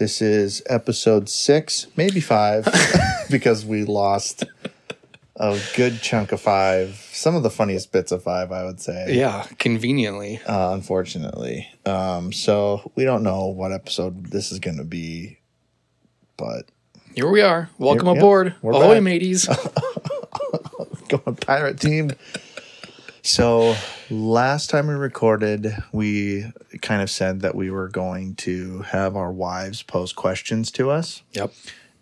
This is episode six, maybe five, because we lost a good chunk of five. Some of the funniest bits of five, I would say. Yeah, conveniently. Uh, unfortunately. Um, so we don't know what episode this is going to be, but Here we are. Welcome Yep, yep. aboard. We're Ahoy, back. mateys. going pirate team. So last time we recorded, we kind of said that we were going to have our wives pose questions to us, yep.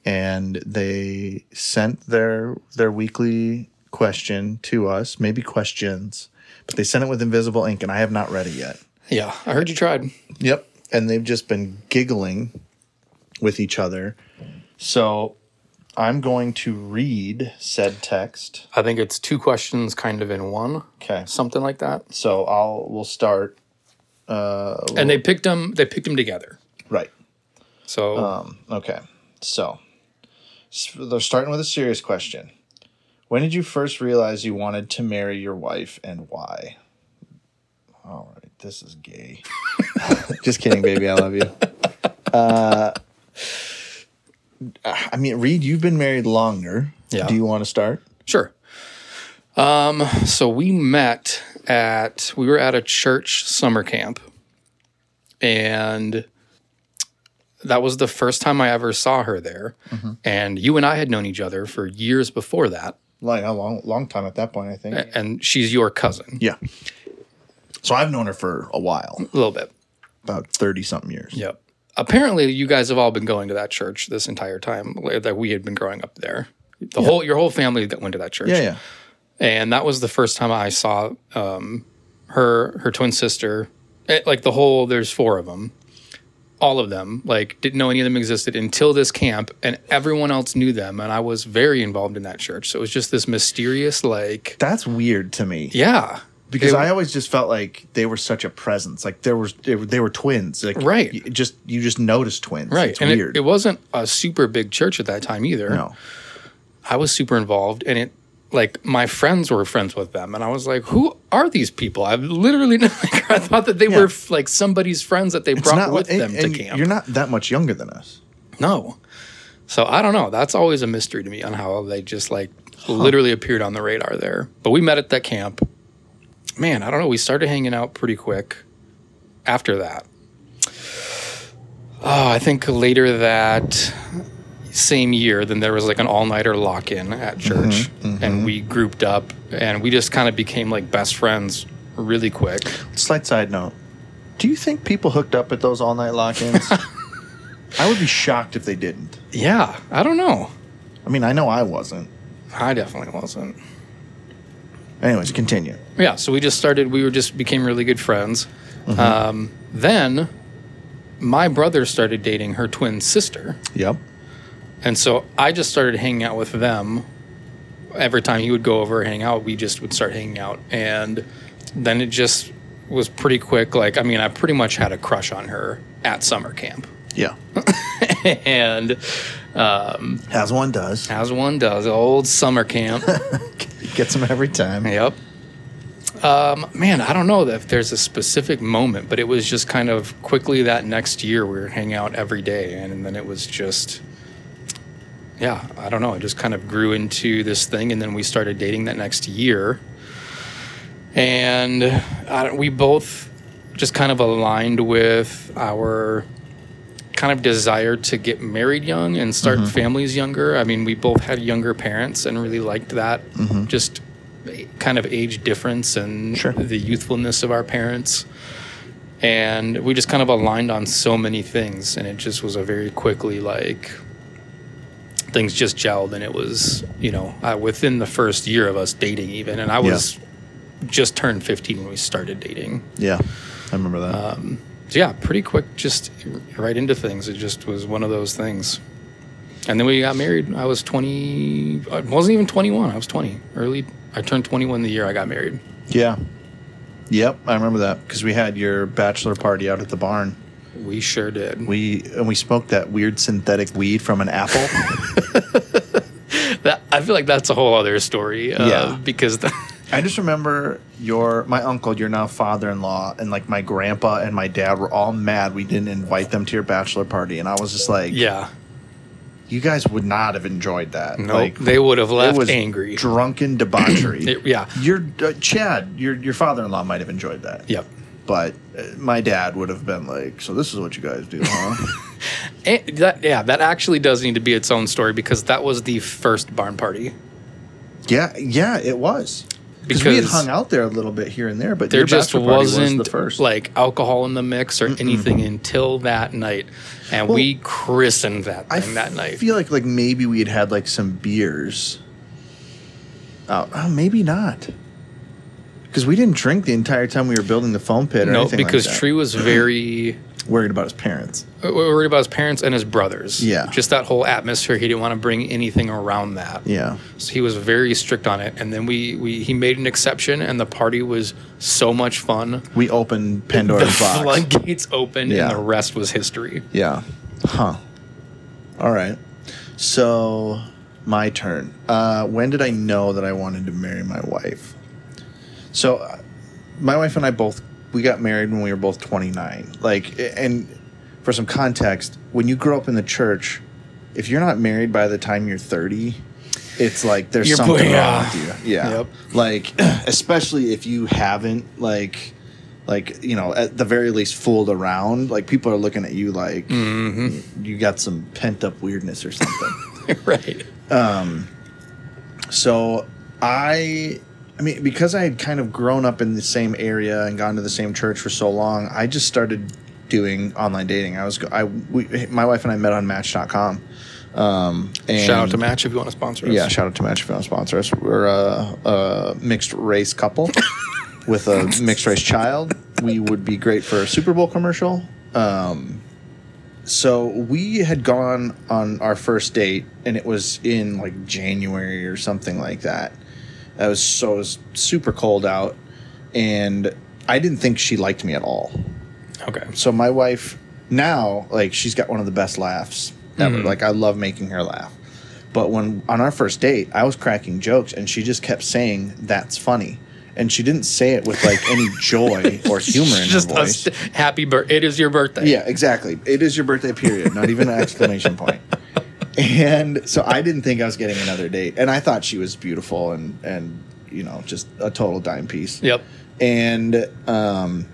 and they sent their their weekly question to us, maybe questions, but they sent it with invisible ink, and I have not read it yet. Yeah, I heard you tried. Yep. And they've just been giggling with each other. So I'm going to read said text. I think it's two questions kind of in one, Okay. something like that. So I'll we'll start uh And they picked them they picked them together. right. So Um okay. So s- they're starting with a serious question. When did you first realize you wanted to marry your wife and why? All right, this is gay. Just kidding, baby. I love you. Uh, I mean, Reed, you've been married longer. Yeah. Do you want to start? Sure. Um, so we met at we were at a church summer camp, and that was the first time I ever saw her there. And you and I had known each other for years before that, Like a long, long time at that point, I think. and she's your cousin, Yeah. So I've known her for a while, a little bit. about thirty something years. Yep. Apparently, you guys have all been going to that church this entire time that we had been growing up there. The whole your whole family that went to that church. Yeah, yeah. and that was the first time I saw um, her her twin sister. eh, Like the whole, there's four of them, all of them. Like didn't know any of them existed until this camp, and everyone else knew them. And I was very involved in that church, so it was just this mysterious, like, That's weird to me. yeah, because It- I always just felt like they were such a presence. Like there was they were, they were twins. Like Right. you just you just noticed twins. right. It's and it, weird. it wasn't a super big church at that time either. no. I was super involved, and it. Like my friends were friends with them, and I was like, "Who are these people?" I've literally like, I thought that they Yeah. were like somebody's friends that they It's brought not with and- them and to camp. You're not that much younger than us. No. So I don't know. That's always a mystery to me on how they just like literally appeared on the radar there. But we met at that camp. Man, I don't know. We started hanging out pretty quick after that. Oh, I think later that same year, then there was like an all nighter lock in at mm-hmm, church. Mm-hmm. And we grouped up and we just kind of became like best friends really quick. Slight side note. Do you think people hooked up at those all night lock-ins? I would be shocked if they didn't. Yeah, I don't know. I mean, I know I wasn't. I definitely wasn't. Anyways, continue. yeah so we just started we were just became really good friends um, then my brother started dating her twin sister Yep. and so i just started hanging out with them every time he would go over hang out we just would start hanging out and then it just was pretty quick like i mean i pretty much had a crush on her at summer camp Yeah. and As one does. as one does old summer camp Gets them every time. Yep. Um, man, I don't know if there's a specific moment, but it was just kind of quickly that next year we were hanging out every day, and, then it was just, yeah, I don't know. It just kind of grew into this thing, and then we started dating that next year, and I we both just kind of aligned with our kind of desire to get married young and start families younger. I mean, we both had younger parents and really liked that just kind of age difference and Sure. the youthfulness of our parents. And we just kind of aligned on so many things and it just was a very quickly like things just gelled and it was, you know, uh, within the first year of us dating even and I was just turned 15 when we started dating. Yeah. I remember that. So yeah, pretty quick, just right into things. It just was one of those things. And then we got married. I was 20, I wasn't even 21. I was 20. Early, I turned 21 the year I got married. yeah. Yep. I remember that because we had your bachelor party out at the barn. We sure did. We and we smoked that weird synthetic weed from an apple. That, I feel like that's a whole other story. Uh, Yeah. Because the, I just remember your my uncle, your now father-in-law, and like my grandpa and my dad were all mad we didn't invite them to your bachelor party, and I was just like, yeah. you guys would not have enjoyed that. Nope. Like, they would have it left was angry. drunken debauchery. It- yeah. your uh, Chad, your your father-in-law might have enjoyed that. Yep. but uh, my dad would have been like, "So this is what you guys do, huh?" And that, yeah, that actually does need to be its own story because that was the first barn party. yeah, yeah, it was because we had hung out there a little bit here and there, but There just wasn't was the first. like alcohol in the mix or anything until that night, and we christened that I thing that night. I feel like like maybe we had had like some beers. Oh, oh maybe not. Because we didn't drink the entire time we were building the foam pit or No, anything because like that. Tree was very worried about his parents. worried about his parents and his brothers. Yeah. just that whole atmosphere. He didn't want to bring anything around that. Yeah, So he was very strict on it. And then we, we he made an exception, and the party was so much fun. we opened The Pandora's box. floodgates opened, Yeah. and the rest was history. Yeah. Huh. All right. So, my turn. Uh, when did I know that I wanted to marry my wife? So, uh, my wife and I both we got married when we were both 29. Like and for some context, when you grow up in the church, if you're not married by the time you're 30, it's like there's You're something putting- wrong with you. Yeah. Yep. Like especially if you haven't like like you know at the very least fooled around like people are looking at you like Mm-hmm. you got some pent up weirdness or something right. Um so i i mean because i had kind of grown up in the same area and gone to the same church for so long i just started doing online dating. I was i we, my wife and i met on match.com um and Shout out to Match if you want to sponsor us. yeah shout out to match if you want to sponsor us. We're a, a mixed race couple with a mixed race child. We would be great for a super bowl commercial. Um so we had gone on our first date and it was in like january or something like that it was so it was super cold out and i didn't think she liked me at all Okay. so my wife now like she's got one of the best laughs ever mm-hmm. like i love making her laugh but when on our first date i was cracking jokes and she just kept saying that's funny and she didn't say it with like any joy or humor in Just her a voice st- happy birthday. It is your birthday. yeah, exactly. It is your birthday period, not even an exclamation point. And so I didn't think I was getting another date, and I thought she was beautiful and and you know just a total dime piece. Yep. And um,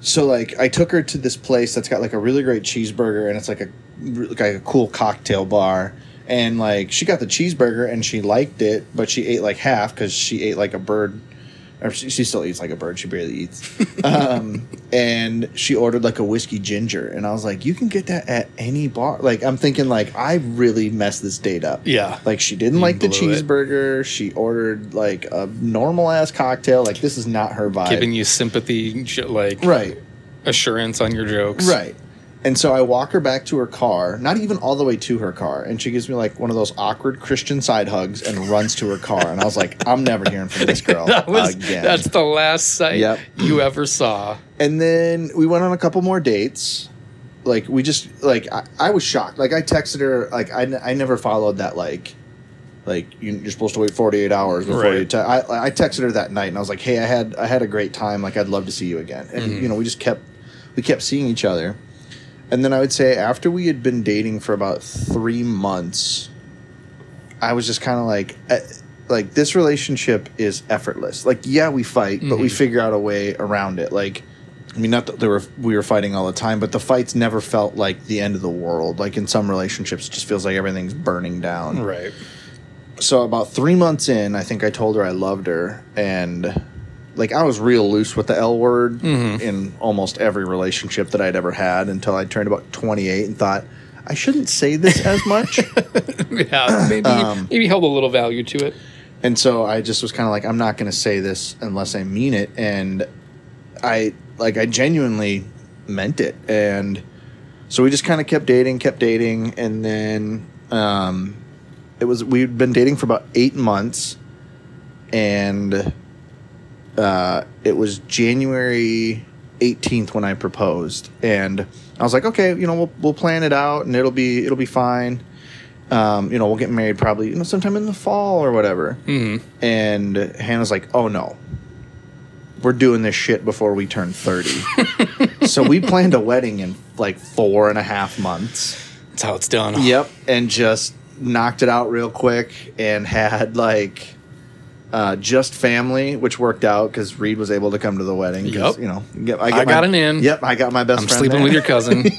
so like I took her to this place that's got like a really great cheeseburger, and it's like a like a cool cocktail bar. And like she got the cheeseburger and she liked it, but she ate like half because she ate like a bird or she, she still eats like a bird. She barely eats. um, and she ordered like a whiskey ginger, and I was like, "You can get that at any bar." Like I'm thinking, like I really messed this date up. Yeah. Like she didn't like the blew it. cheeseburger. She ordered like a normal ass cocktail. Like this is not her vibe. Giving you sympathy, j- like right, assurance on your jokes. right. And so I walk her back to her car, not even all the way to her car, and she gives me like one of those awkward Christian side hugs and runs to her car. And I was like, I'm never hearing from this girl That was again. that's the last sight Yep. you ever saw. and then we went on a couple more dates like we just like i, I was shocked. Like i texted her like I, n- I never followed that like like you- you're supposed to wait 48 hours before Right. you te- I, I texted her that night and i was like hey i had i had a great time. Like i'd love to see you again. And Mm-hmm. you know we just kept we kept seeing each other. And then i would say after we had been dating for about three months i was just kind of like eh, like this relationship is effortless. Like yeah we fight but we figure out a way around it. Like I mean, not that they were we were fighting all the time, but the fights never felt like the end of the world. Like in some relationships, it just feels like everything's burning down. Right. So about three months in, I think I told her I loved her, and like I was real loose with the L word in almost every relationship that I'd ever had until I turned about twenty eight and thought I shouldn't say this as much. Yeah. Maybe Um, maybe held a little value to it. And so I just was kind of like, I'm not going to say this unless I mean it. And I, like, I genuinely meant it. And so we just kind of kept dating, kept dating. And then um, it was, we'd been dating for about eight months. And uh, it was January 18th when I proposed. And I was like, okay, you know, we'll, we'll plan it out and it'll be, it'll be fine. Um, you know, we'll get married probably, you know, sometime in the fall or whatever. Mm-hmm. And Hannah's like, oh no, we're doing this shit before we turn 30. so we planned a wedding in like four and a half months. That's how it's done. Yep. And just knocked it out real quick and had like uh, just family, which worked out because Reed was able to come to the wedding. Yep. You know, get, I get got an in. Yep. I got my best I'm friend. sleeping with your cousin.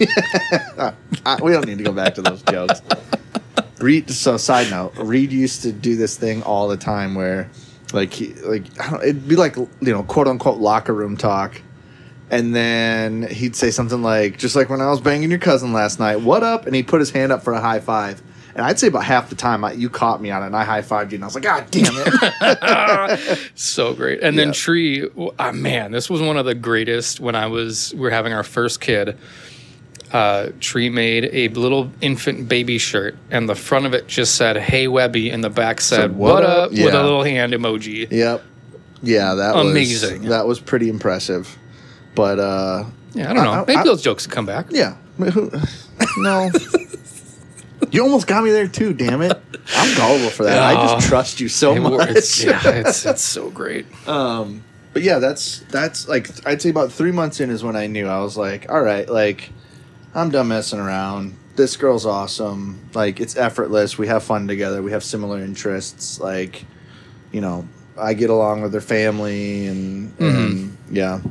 I, we don't need to go back to those jokes. Reed. So, side note, Reed used to do this thing all the time where, like, he, like I don't. It'd be like you know, quote unquote locker room talk, and then he'd say something like, "Just like when I was banging your cousin last night, what up?" And he'd put his hand up for a high five. And I'd say about half the time I, you caught me on it, and I high fived you, and I was like, "God damn it!" so great. And then Tree, ah, man, this was one of the greatest when I was, we were having our first kid. Uh, Tree made a little infant baby shirt, and the front of it just said, Hey Webby, and the back said, Said, What, "What up? up?" with a little hand emoji. yep. Yeah, that Amazing. was that was pretty impressive. But uh, Yeah, I don't know. I- I- Maybe I- those jokes come back. Yeah. No. you almost got me there too, damn it. I'm gullible for that. I just trust you so much. it's, yeah, it's, it's so great. Um, but yeah, that's that's like I'd say about three months in is when I knew I was like, all right, like I'm done messing around. This girl's awesome. Like it's effortless. We have fun together. We have similar interests. Like, you know, I get along with her family and, and yeah.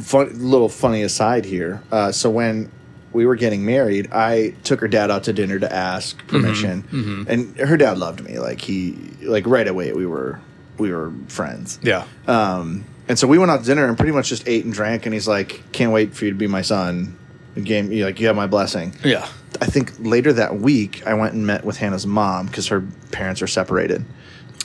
Fun little funny aside here. Uh, so when we were getting married, I took her dad out to dinner to ask permission, and her dad loved me. Like he, like right away, we were we were friends. Yeah. Um, and so we went out to dinner and pretty much just ate and drank. And he's like, "Can't wait for you to be my son." Again, you like you have my blessing. Yeah. I think later that week, I went and met with Hannah's mom because her parents are separated.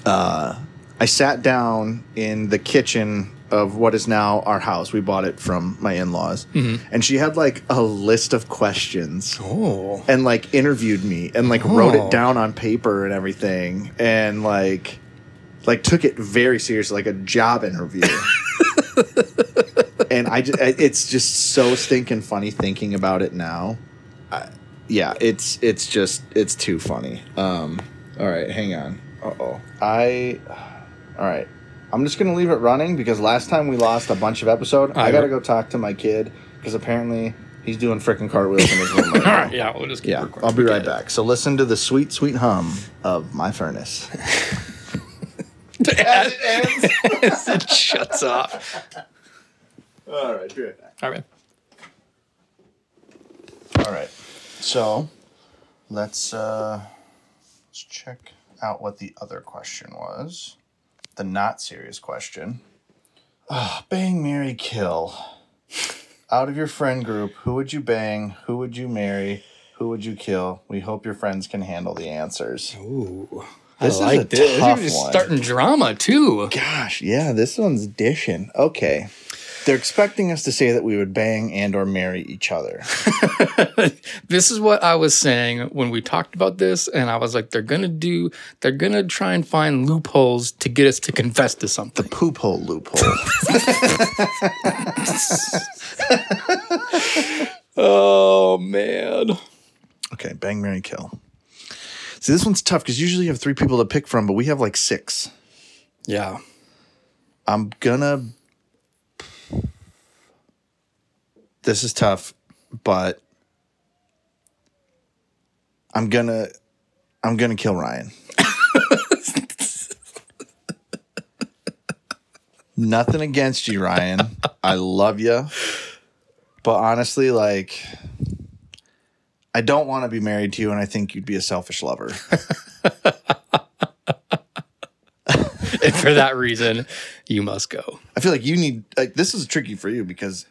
Uh, I sat down in the kitchen of what is now our house. We bought it from my in laws, and she had like a list of questions Oh. and like interviewed me and like wrote Oh. it down on paper and everything and like like took it very seriously like a job interview and i just it's just so stinking funny thinking about it now I, yeah it's it's just it's too funny um all right hang on uh-oh i all right i'm just gonna leave it running because last time we lost a bunch of episode i, I- gotta go talk to my kid because apparently he's doing freaking cartwheels in his room right All now. Yeah. We'll just keep Yeah. I'll be right back. So listen to the sweet, sweet hum of my furnace. As it shuts off. All right, be right back. All right. All right. So let's uh let's check out what the other question was. The not serious question. Ah, bang, marry, kill. Out of your friend group, who would you bang? Who would you marry? Who would you kill? We hope your friends can handle the answers. Ooh. This I is like a this. tough You're just one. starting drama too. Gosh, yeah, this one's dishing. Okay. They're expecting us to say that we would bang and or marry each other. this is what I was saying when we talked about this, and I was like, they're gonna do, they're gonna try and find loopholes to get us to confess to something. The poop hole loophole. Oh man. okay, bang, marry, kill. See, this one's tough because usually you have three people to pick from, but we have like six. Yeah. I'm gonna. This is tough, but I'm gonna. I'm gonna kill Ryan. Nothing against you, Ryan. I love you. But honestly, like, I don't want to be married to you, and I think you'd be a selfish lover. And for that reason, you must go. I feel like you need like this is tricky for you because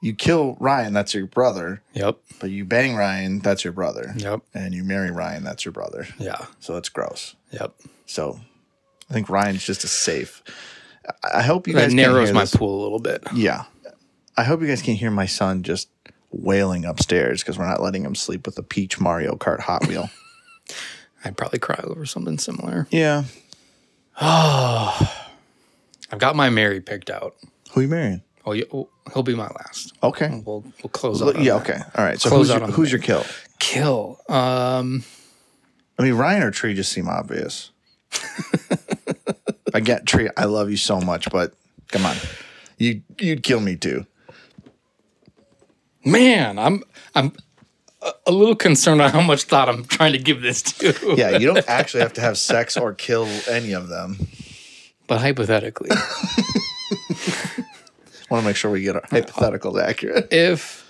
you kill Ryan, that's your brother, Yep. but you bang Ryan, that's your brother. Yep. And you marry Ryan, that's your brother. Yeah. So it's gross. Yep. So I think Ryan's just a safe. I I hope you That guys can narrows hear my this. pool a little bit. Yeah. I hope you guys can hear my son just wailing upstairs because we're not letting him sleep with a Peach Mario Kart Hot Wheel. I'd probably cry over something similar. yeah. Oh, I've got my marry picked out. Who you marrying? Oh, you, oh, he'll be my last. Okay. We'll we'll close out. Yeah, that. okay. All right. So Close who's your, who's your kill? Kill. Um. I mean, Ryan or Tree just seem obvious. I get Tree. I love you so much, but come on, you you'd kill me too. Man, I'm I'm a- a little concerned on how much thought I'm trying to give this to. Yeah, you don't actually have to have sex or kill any of them. But hypothetically, want to make sure we get our hypotheticals accurate. if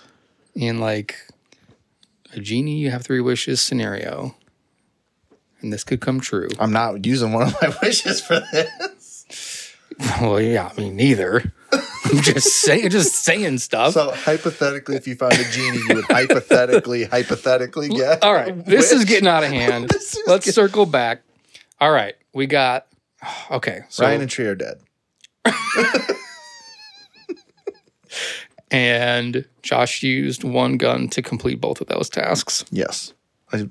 in like a genie you have three wishes scenario, and this could come true. I'm not using one of my wishes for this. Well, yeah, I mean neither. I'm just saying, just saying stuff. So hypothetically, if you found a genie, you would hypothetically, hypothetically get. All right, this is getting out of hand. Let's get- circle back. All right, we got. Okay, so Ryan and Tree are dead. And Josh used one gun to complete both of those tasks. Yes. I,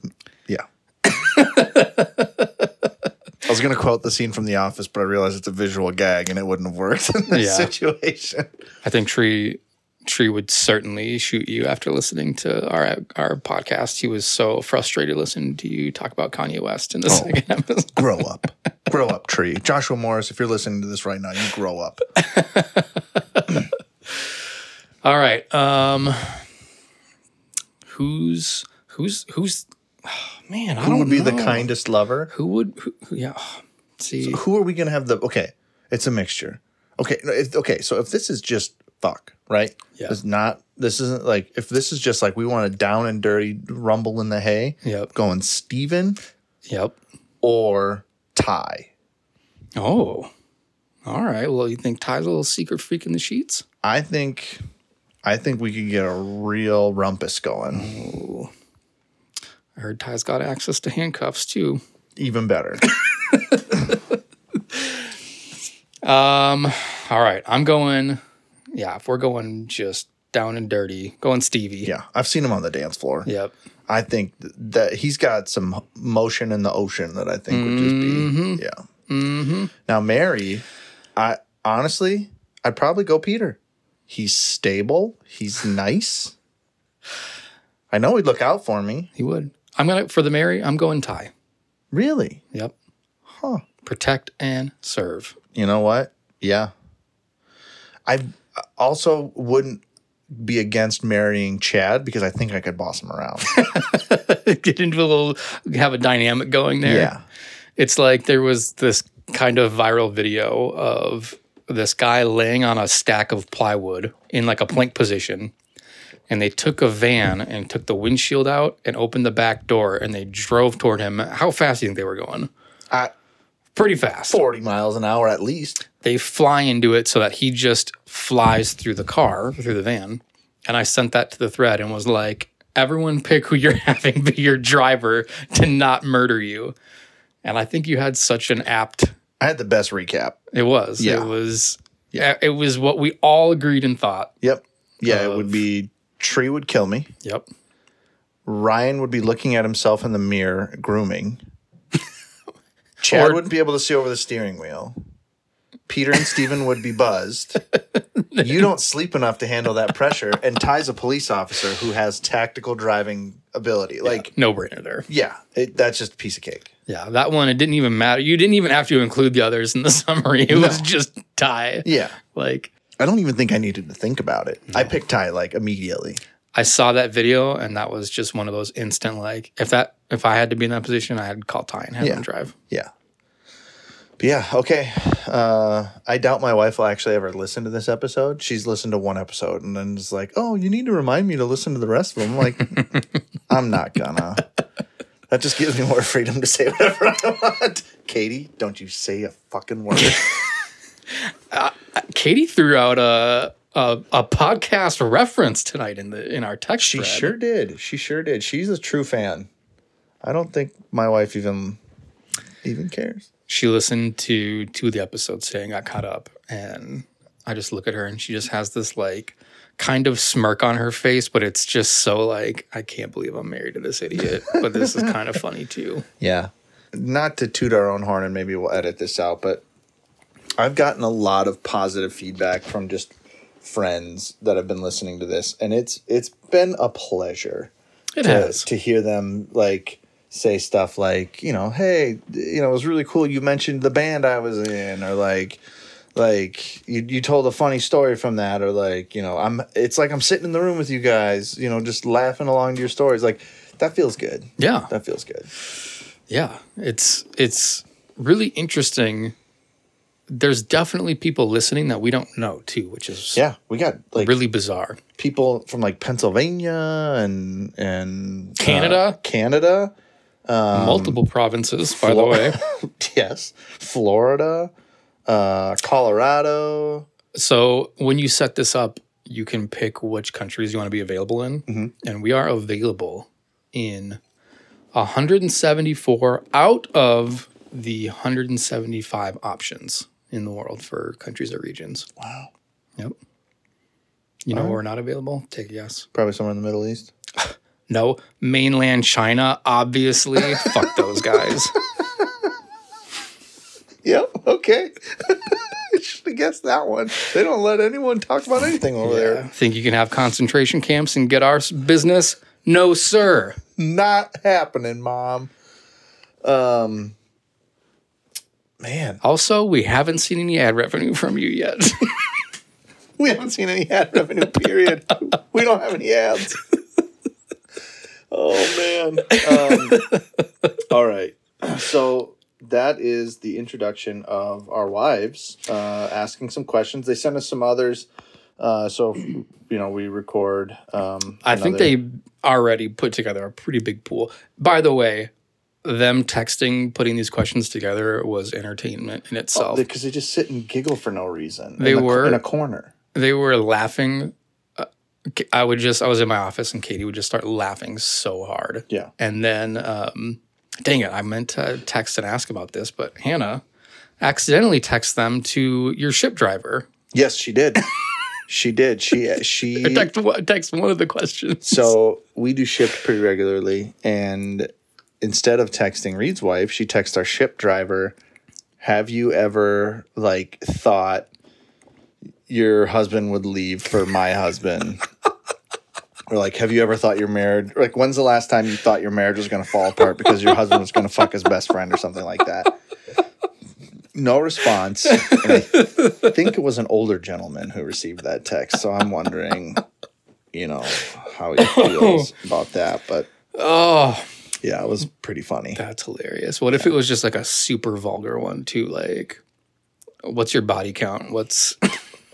yeah. I was going to quote the scene from The Office, but I realized it's a visual gag and it wouldn't have worked in this Yeah. situation. I think Tree Tree would certainly shoot you after listening to our our podcast. He was so frustrated listening to you talk about Kanye West in the oh, second episode. Grow up. grow up, Tree. Joshua Morris, if you're listening to this right now, you grow up. All right. Um who's who's who's man, I Who don't would be the kindest lover? Who would who, who- yeah. See. Who are we going to have the. Okay, it's a mixture. Okay, if, okay, so if this is just fuck, right? Yeah. It's not, this isn't like, if this is just like we want a down and dirty rumble in the hay, Yep. going Steven Yep. or Ty. Oh. All right. Well, you think Ty's a little secret freak in the sheets? I think I think we could get a real rumpus going. I heard Ty's got access to handcuffs too. Even better. Um, all right. I'm going. Yeah, if we're going just down and dirty, going Stevie. Yeah, I've seen him on the dance floor. Yep. I think that he's got some motion in the ocean that I think would just be yeah. Mm-hmm. Now marry, I honestly, I'd probably go Peter. He's stable. He's nice. I know he'd look out for me. He would. I'm gonna for the marry. I'm going Ty. Really? Yep. Huh. Protect and serve. You know what? Yeah. I also wouldn't be against marrying Chad because I think I could boss him around. Get into a little, have a dynamic going there. yeah. It's like there was this kind of viral video of this guy laying on a stack of plywood in like a plank position. And they took a van and took the windshield out and opened the back door and they drove toward him. How fast do you think they were going? At Pretty fast. 40 miles an hour at least. They fly into it so that he just flies through the car, through the van. And I sent that to the thread and was like, everyone pick who you're having be your driver to not murder you. And I think you had such an apt I had the best recap. It was. Yeah. It was. Yeah. Uh, it was what we all agreed and thought. Yep. Yeah, it would be Tree would kill me. Yep. Ryan would be looking at himself in the mirror, grooming. Chad Or- wouldn't be able to see over the steering wheel. Peter and Steven would be buzzed. You don't sleep enough to handle that pressure. And Ty's a police officer who has tactical driving ability. Like, No brainer there. yeah, it, that's just a piece of cake. Yeah. That one, it didn't even matter. You didn't even have to include the others in the summary. It was just Ty. Yeah. Like, I don't even think I needed to think about it. I picked Ty like immediately. I saw that video and that was just one of those instant, like, if that, if I had to be in that position, I'd call Ty and have Yeah. him drive. Yeah. But yeah, okay. Uh, I doubt my wife will actually ever listen to this episode. She's listened to one episode and then is like, oh, you need to remind me to listen to the rest of them. I'm like, I'm not gonna. That just gives me more freedom to say whatever I want. Katie, don't you say a fucking word. Uh, Katie threw out a, a, a podcast reference tonight in the, in our text she thread. sure did. She sure did. She's a true fan. I don't think my wife even even cares. she listened to two of the episodes today and got caught up and i just look at her and she just has this like kind of smirk on her face but it's just so like i can't believe i'm married to this idiot but this is kind of funny too. Yeah. Not to toot our own horn and maybe we'll edit this out, but I've gotten a lot of positive feedback from just friends that have been listening to this and it's it's been a pleasure it to, has. to hear them like say stuff like, you know, hey, you know, it was really cool. You mentioned the band I was in or like like you, you told a funny story from that or like, you know, I'm it's like I'm sitting in the room with you guys, you know, just laughing along to your stories. Like that feels good. Yeah. That feels good. Yeah, it's it's really interesting. There's definitely people listening that we don't know too, which is Yeah, we got like really bizarre. people from like Pennsylvania and and uh, Canada? Canada. Multiple provinces, by the way. yes, Florida, uh, Colorado. So when you set this up, you can pick which countries you want to be available in, and we are available in 174 out of the 175 options in the world for countries or regions. Wow, Yep. You know where we're not available? Take a guess. probably somewhere in the Middle East. No, mainland China, obviously. Fuck those guys. Yep. Okay. Should have guessed that one. They don't let anyone talk about anything over there. Think you can have concentration camps and get our business? No, sir. Not happening, mom. Um, man, Also, we haven't seen any ad revenue from you yet. we haven't seen any ad revenue. Period. we don't have any ads. oh man. Um, all right. So that is the introduction of our wives uh, asking some questions. They sent us some others. Uh, so you know we record. Um, I think they already put together a pretty big pool. By the way, them texting, putting these questions together was entertainment in itself. because they just sit and giggle for no reason. They in were- in a corner. they were laughing. Uh, I would just, I was in my office and Katie would just start laughing so hard. Yeah. And then, um, dang it, I meant to text and ask about this, but Hannah accidentally texted them to your Shipt driver. Yes, she did. she did. She uh, she. Text, one- text one of the questions. So we do Shipt pretty regularly, and instead of texting Reed's wife, she texts our Shipt driver. Have you ever like thought your husband would leave for my husband? Or like, have you ever thought your marriage? Like, when's the last time you thought your marriage was going to fall apart because your husband was going to fuck his best friend or something like that? No response. And I think it was an older gentleman who received that text. So I'm wondering, you know, how he feels about that. But oh, yeah, it was pretty funny. that's hilarious. What if it was just like a super vulgar one too? Like, what's your body count? What's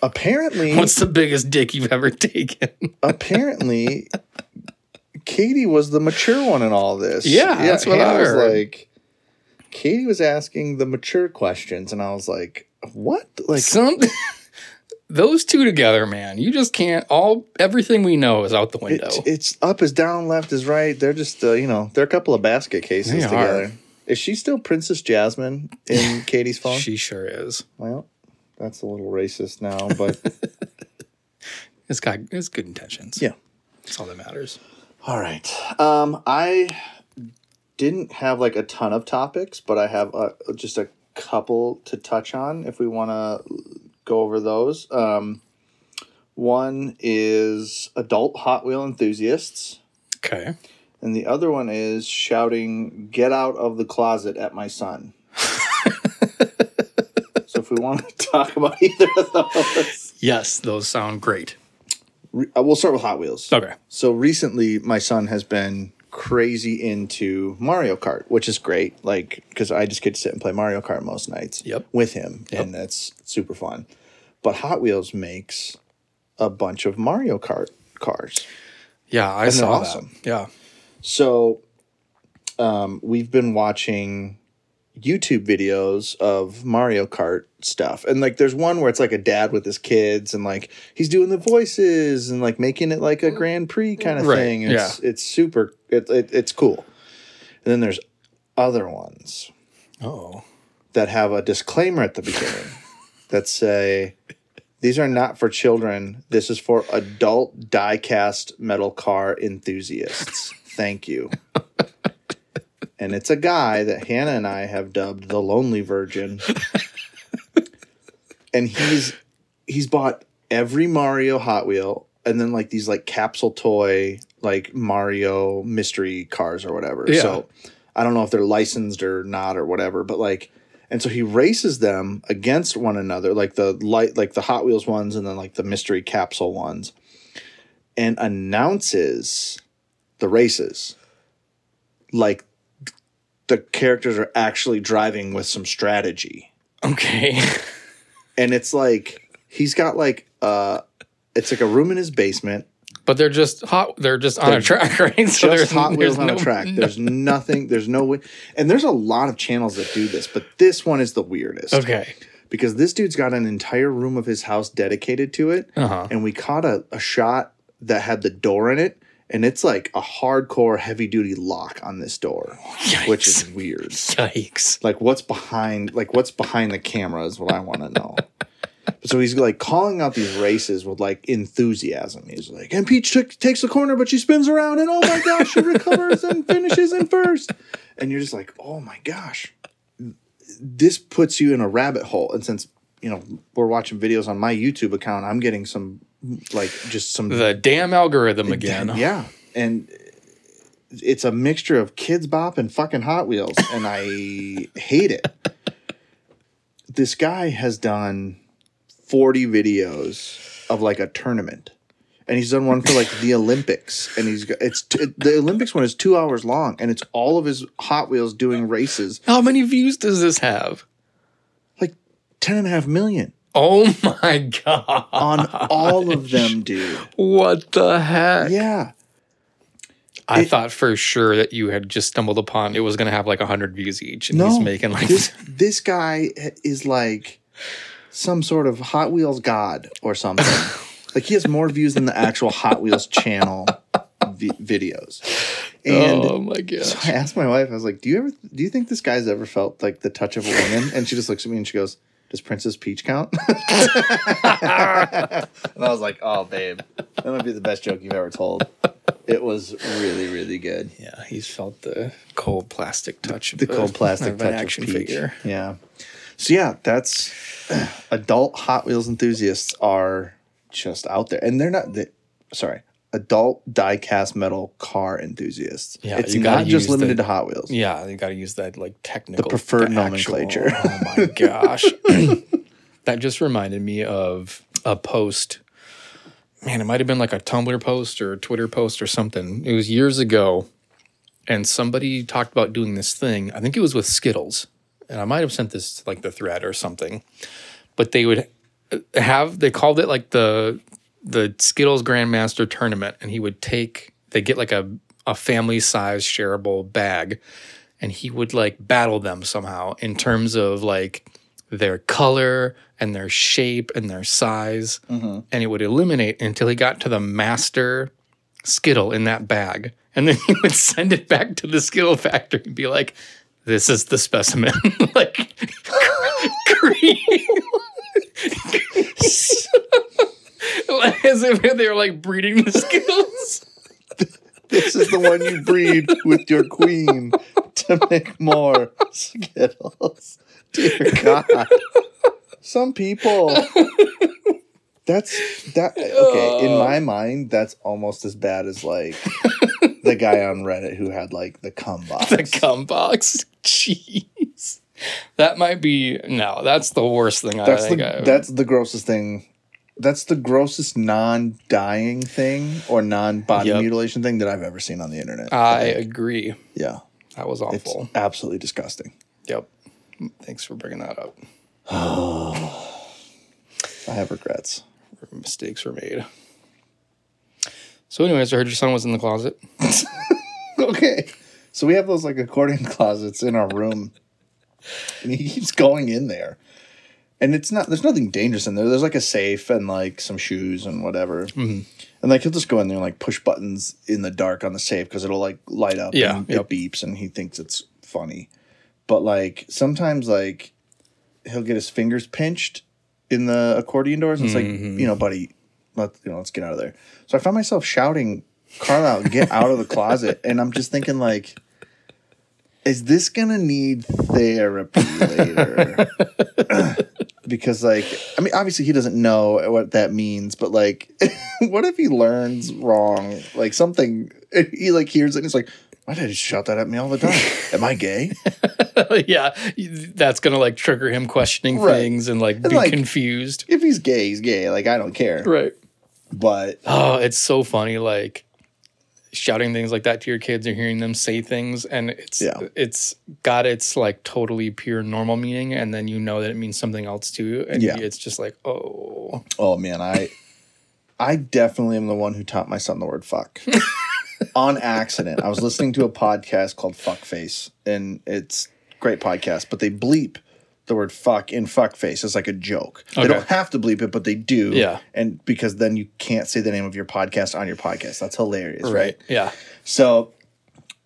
Apparently, what's the biggest dick you've ever taken? apparently, Katie was the mature one in all this. Yeah, that's what I was like. Katie was asking the mature questions, and I was like, "What? Like, Some those two together, man. You just can't. All everything we know is out the window. It's, it's up is down, left is right. They're just, uh, you know, they're a couple of basket cases They are. together. Is she still Princess Jasmine in Katie's phone? she sure is. well, that's a little racist now, but It's got it's good intentions. yeah. that's all that matters. All right. Um, I didn't have like a ton of topics, but I have uh, just a couple to touch on if we want to go over those. Um, one is adult Hot Wheel enthusiasts. Okay. And the other one is shouting, get out of the closet at my son. If we want to talk about either of those, Yes, those sound great. re- uh, we'll start with Hot Wheels. Okay. So recently, my son has been crazy into Mario Kart, which is great. Like, because I just get to sit and play Mario Kart most nights Yep. with him, and that's super fun. But Hot Wheels makes a bunch of Mario Kart cars. Yeah, I they're saw awesome. that. Yeah. So, um, we've been watching YouTube videos of Mario Kart stuff, and like, there's one where it's like a dad with his kids, and like he's doing the voices and like making it like a mm-hmm. Grand Prix mm-hmm. kind of Right, thing. It's it's super. It, it it's cool. And then there's other ones Oh. that have a disclaimer at the beginning that say. These are not for children. This is for adult die-cast metal car enthusiasts. Thank you. and it's a guy that Hannah and I have dubbed the Lonely Virgin. and he's he's bought every Mario Hot Wheel and then like these like capsule toy like Mario mystery cars or whatever. Yeah. So I don't know if they're licensed or not or whatever, but like, and so he races them against one another, like the light, like the Hot Wheels ones, and then like the mystery capsule ones, and announces the races. Like, the characters are actually driving with some strategy Okay. and it's like he's got like uh it's like a room in his basement but they're just hot. They're just on a track, right? So just hot wheels on no- a track there's nothing there's no way and there's a lot of channels that do this but this one is the weirdest Okay. because this dude's got an entire room of his house dedicated to it Uh-huh. and we caught a, a shot that had the door in it and it's like a hardcore heavy duty lock on this door which is weird Yikes. like what's behind like what's behind the camera is what I want to know. so he's like calling out these races with like enthusiasm. He's like, and Peach took, takes the corner, but she spins around, and oh my gosh, she recovers and finishes in first. And you're just like, oh my gosh, this puts you in a rabbit hole. And since you know we're watching videos on my YouTube account, I'm getting some like just some The damn algorithm again. yeah, and it's a mixture of Kidz Bop and fucking Hot Wheels, and I hate it. This guy has done forty videos of like a tournament, and he's done one for like the Olympics, and he's got it's t- the Olympics one is two hours long, and it's all of his Hot Wheels doing races, How many views does this have? like ten and a half million Oh my god. on all of them, dude. What the heck? Yeah. I It- thought for sure that you had just stumbled upon it was going to have like 100 views each and No, he's making like this this guy is like some sort of Hot Wheels god or something. like he has more views than the actual Hot Wheels channel vi- videos. And Oh my god. so I asked my wife, I was like, "Do you ever do you think this guy's ever felt like the touch of a woman?" And she just looks at me and she goes, "Does Princess Peach count?" and I was like, "Oh, babe, that might be the best joke you've ever told." It was really, really good. Yeah, he's felt the cold plastic touch of the cold plastic of touch an action of Peach. figure. Yeah. So yeah, that's adult Hot Wheels enthusiasts are just out there, and they're not. They, sorry, adult die-cast metal car enthusiasts. Yeah, it's not just limited the- to Hot Wheels. Yeah, you got to use that like technical the preferred the nomenclature. oh my gosh. that just reminded me of a post. Man, it might have been like a Tumblr post or a Twitter post or something. It was years ago and somebody talked about doing this thing. I think it was with Skittles. And I might have sent this to like the thread or something. But they would uh, have they called it like the the Skittles Grandmaster tournament and he would take they get like a a family size shareable bag and he would like battle them somehow in terms of like their color and their shape and their size. Mm-hmm. And it would eliminate until he got to the master skittle in that bag. And then he would send it back to the skittle factory and be like this is the specimen. Like green as if they're like breeding the skittles This is the one you breed with your queen to make more Skittles. Dear God. Some people. That's that okay, in uh. my mind, that's almost as bad as like the guy on Reddit who had like the cum box. the cum box. Jeez. That might be no. That's the worst thing I think. the I, that's the grossest thing. That's the grossest non-dying thing or non-body Yep. mutilation thing that I've ever seen on the internet. I agree. yeah, That was it's awful. absolutely disgusting. Yep. Thanks for bringing that up. I have regrets. Mistakes were made. So, anyways, I heard your son was in the closet. okay. So we have those like accordion closets in our room. And he keeps going in there. And it's not there's nothing dangerous in there. There's like a safe and like some shoes and whatever. Mm-hmm. And like he'll just go in there and like push buttons in the dark on the safe because it'll like light up Yeah, and yep. it beeps and he thinks it's funny. But like sometimes like he'll get his fingers pinched in the accordion doors. And it's Mm-hmm. like, you know, buddy, let you know, let's get out of there. So I found myself shouting, Carlisle, get out of the closet. And I'm just thinking like, is this gonna need therapy later? because like, I mean, obviously he doesn't know what that means, but like, what if he learns wrong? Like something he like hears it and he's like, why used to shout that at me all the time. Am I gay? yeah, that's gonna like trigger him questioning Right. things and like be like- confused. if he's gay, he's gay. Like I don't care. Right. But Oh, it's so funny, like shouting things like that to your kids or hearing them say things, and it's Yeah. it's got its like totally pure normal meaning, and then you know that it means something else to you, and Yeah. it's just like, oh, oh man, I I definitely am the one who taught my son the word fuck. On accident. I was listening to a podcast called Fuckface, and it's great podcast, but they bleep the word fuck in fuckface as like a joke. They don't have to bleep it, but they do. Yeah. And because then you can't say the name of your podcast on your podcast. That's hilarious, right? right, yeah, So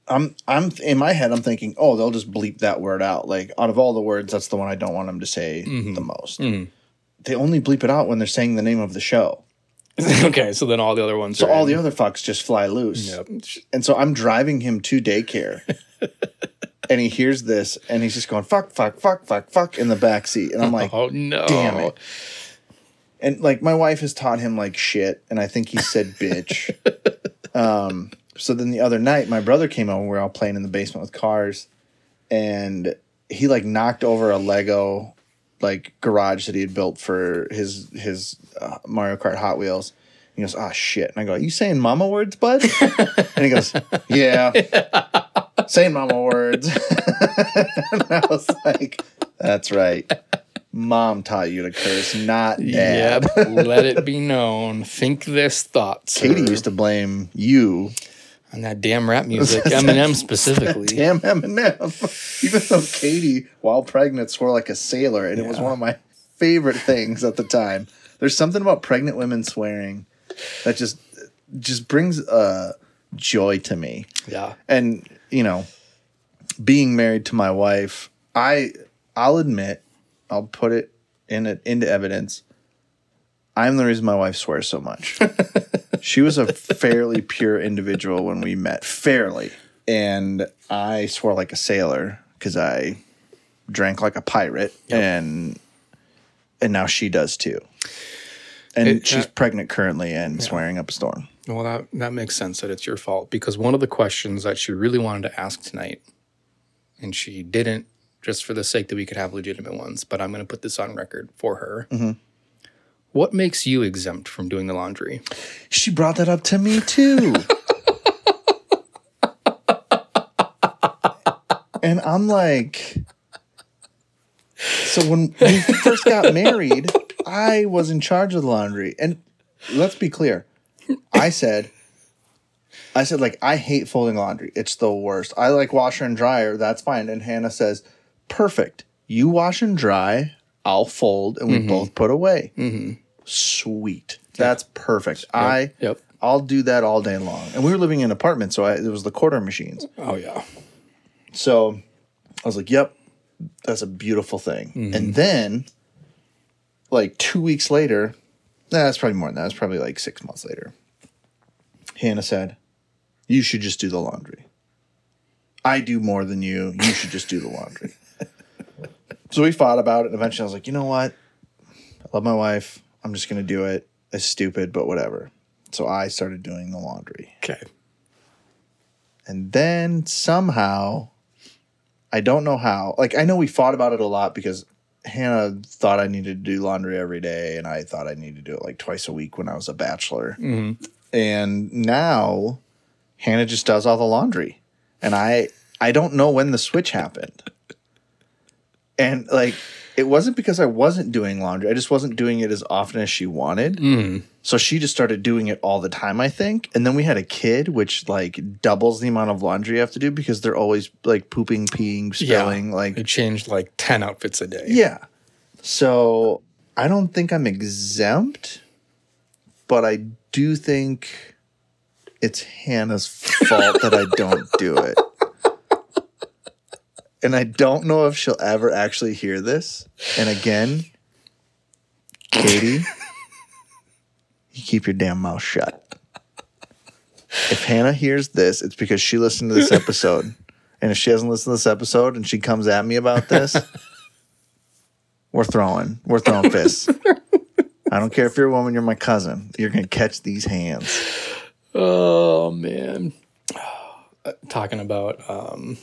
I'm I'm in my head I'm thinking, oh, they'll just bleep that word out. Like out of all the words, that's the one I don't want them to say Mm-hmm. the most. They only bleep it out when they're saying the name of the show. okay. So then all the other ones, So all in. the other fucks just fly loose. Yep. And so I'm driving him to daycare. and he hears this and he's just going fuck fuck fuck fuck fuck in the back seat and I'm like oh no, damn it. and like my wife has taught him like shit and I think he said bitch. um so then the other night my brother came over we were all playing in the basement with cars and he like knocked over a Lego like garage that he had built for his his uh, Mario Kart Hot Wheels. He goes, "Ah, shit!" And I go, "You saying mama words, bud?" and he goes, "Yeah, saying mama words." and I was like, "That's right. Mom taught you to curse, not dad." Yep. Let it be known. Think this thought. Katie used to blame you, and that damn rap music, Eminem specifically. damn Eminem. Even though Katie, while pregnant, swore like a sailor, and it was one of my favorite things at the time. There's something about pregnant women swearing that just just brings uh, joy to me. Yeah. and you know being married to my wife i i'll admit i'll put it in it into evidence. I'm the reason my wife swears so much. She was a fairly pure individual when we met fairly. And i swore like a sailor because i drank like a pirate and and now she does too. And It- she's uh, pregnant currently and swearing up a storm Well, that that makes sense that it's your fault because one of the questions that she really wanted to ask tonight, and she didn't, just for the sake that we could have legitimate ones. But I'm going to put this on record for her. Mm-hmm. What makes you exempt from doing the laundry? She brought that up to me too. and I'm like, so when we first got married, I was in charge of the laundry. And let's be clear, I said, I said, like, I hate folding laundry. It's the worst. I like washer and dryer. That's fine. And Hannah says, perfect. You wash and dry, I'll fold, and we both put away. Mm-hmm. Sweet. That's perfect. I Yep. I'll do that all day long. And we were living in an apartment, so I, it was the quarter machines. Oh yeah. So I was like, "Yep, that's a beautiful thing." And then, like two weeks later, that's probably more than that. It's probably like six months later. Hannah said, "You should just do the laundry. I do more than you. You should just do the laundry." so we fought about it, and eventually I was like, "You know what? I love my wife. I'm just gonna do it. It's stupid, but whatever." So I started doing the laundry. Okay. And then somehow, I don't know how. Like I know we fought about it a lot because Hannah thought I needed to do laundry every day, and I thought I needed to do it like twice a week when I was a bachelor. Mm-hmm. And now, Hannah just does all the laundry, and I I don't know when the switch happened. And like, it wasn't because I wasn't doing laundry; I just wasn't doing it as often as she wanted. Mm-hmm. So she just started doing it all the time, I think. And then we had a kid, which like doubles the amount of laundry you have to do because they're always like pooping, peeing, spilling. Like, It changed like ten outfits a day. yeah. So I don't think I'm exempt, but I do think it's Hannah's fault that I don't do it. And I don't know if she'll ever actually hear this. And again, Katie, you keep your damn mouth shut. If Hannah hears this, it's because she listened to this episode. And if she hasn't listened to this episode and she comes at me about this, we're throwing. We're throwing fists. I don't care if you're a woman, you're my cousin. You're gonna catch these hands. Oh man. uh, talking about um,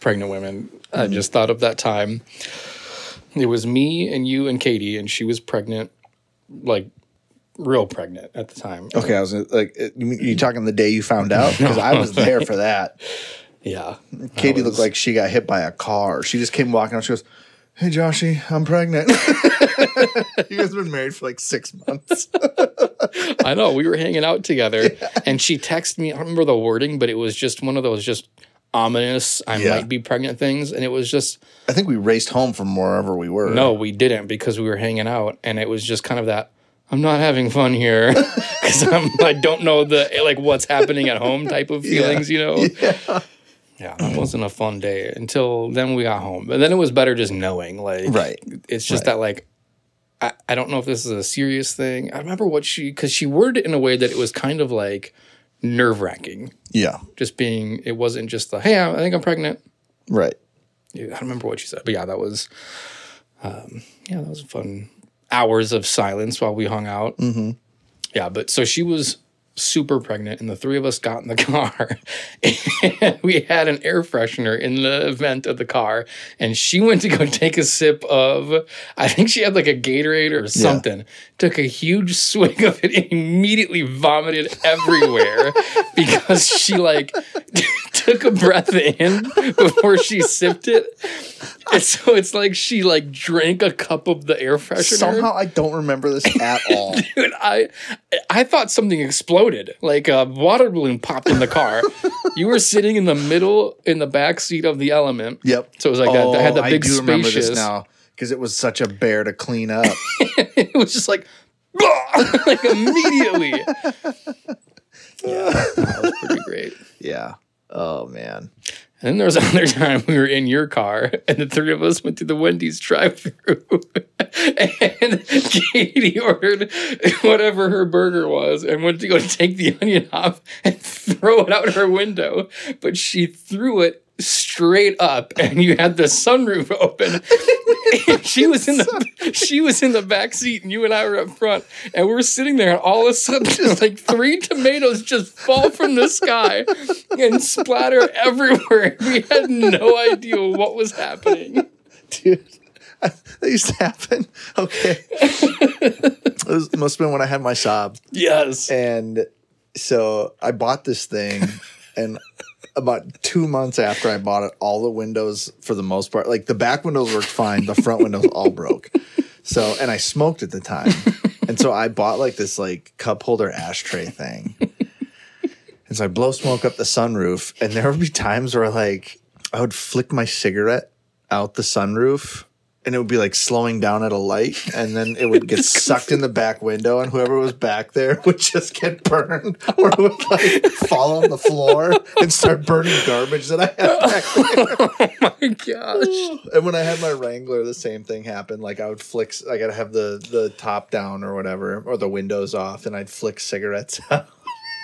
pregnant women, I just thought of that time. It was me and you and Katie, and she was pregnant, like real pregnant at the time. Okay, I was like, uh, you talking the day you found out? Because I was there for that. Yeah. Katie looked like she got hit by a car. She just came walking out. She goes, "Hey, Joshy, I'm pregnant." you guys have been married for like six months. I know. We were hanging out together, and she texted me. I don't remember the wording, but it was just one of those just ominous, I Yeah. might be pregnant things. And it was just, I think we raced home from wherever we were. no, we didn't because we were hanging out. And it was just kind of that, I'm not having fun here because I'm I don't know the like what's happening at home type of feelings, you know. Yeah. Yeah, it wasn't a fun day until then we got home. But then it was better just knowing, like, Right. It's just Right. that, like, I, I don't know if this is a serious thing. I remember what she, because she worded it in a way that it was kind of like nerve wracking. Yeah. Just being, it wasn't just the, hey, I think I'm pregnant. Right. Yeah, I don't remember what she said, but yeah, that was, um, yeah, that was fun. Hours of silence while we hung out. Mm-hmm. Yeah, but so she was super pregnant, and the three of us got in the car, and we had an air freshener in the vent of the car, and she went to go take a sip of, I think she had like a Gatorade or something. Took a huge swig of it and immediately vomited everywhere because she like took a breath in before she sipped it. And so it's like she like drank a cup of the air freshener. Somehow I don't remember this at all. Dude, I I thought something exploded. Like a water balloon popped in the car. you were sitting in the middle in the back seat of the element. Yep. So it was like that. I had the Oh, big I do remember this now because it was such a bear to clean up. it was just like, like immediately. yeah, that was pretty great. yeah. Oh man. And then there was another time we were in your car, and the three of us went to the Wendy's drive-through, and Katie ordered whatever her burger was, and went to go take the onion off and throw it out her window, but she threw it straight up, and you had the sunroof open. She was in the she was in the back seat, and you and I were up front, and we're sitting there, and all of a sudden, just like three tomatoes just fall from the sky and splatter everywhere. We had no idea what was happening. Dude. That used to happen. Okay. it was, must have been when I had my Saab. Yes. And so I bought this thing, and about two months after I bought it, all the windows, for the most part, like the back windows worked fine, the front windows all broke. So, and I smoked at the time, and so I bought like this like cup holder ashtray thing. And so I blow smoke up the sunroof, and there would be times where like I would flick my cigarette out the sunroof. And it would be like slowing down at a light, and then it would get sucked in the back window, and whoever was back there would just get burned, or would like fall on the floor and start burning garbage that I had back there. Oh my gosh. And when I had my Wrangler, the same thing happened. Like I would flick, I gotta have the the top down or whatever, or the windows off, and I'd flick cigarettes out,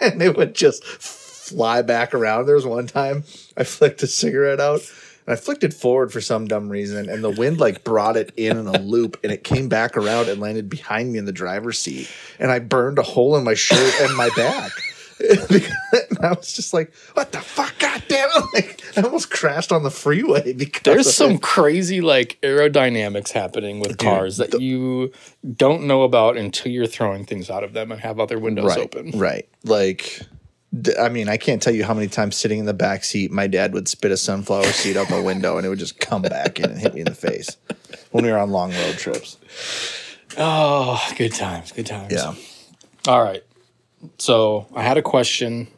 and it would just fly back around. There was one time I flicked a cigarette out. And I flicked it forward for some dumb reason, and the wind like brought it in in a loop, and it came back around and landed behind me in the driver's seat, and I burned a hole in my shirt and my back. and I was just like, "What the fuck? God damn it!" Like I almost crashed on the freeway because There's some it. crazy like aerodynamics happening with cars that you don't know about until you're throwing things out of them and have other windows right, open. Right. Like, I mean, I can't tell you how many times sitting in the back seat, my dad would spit a sunflower seed out the window and it would just come back in and hit me in the face when we were on long road trips. Oh, good times, good times. Yeah. All right. So I had a question.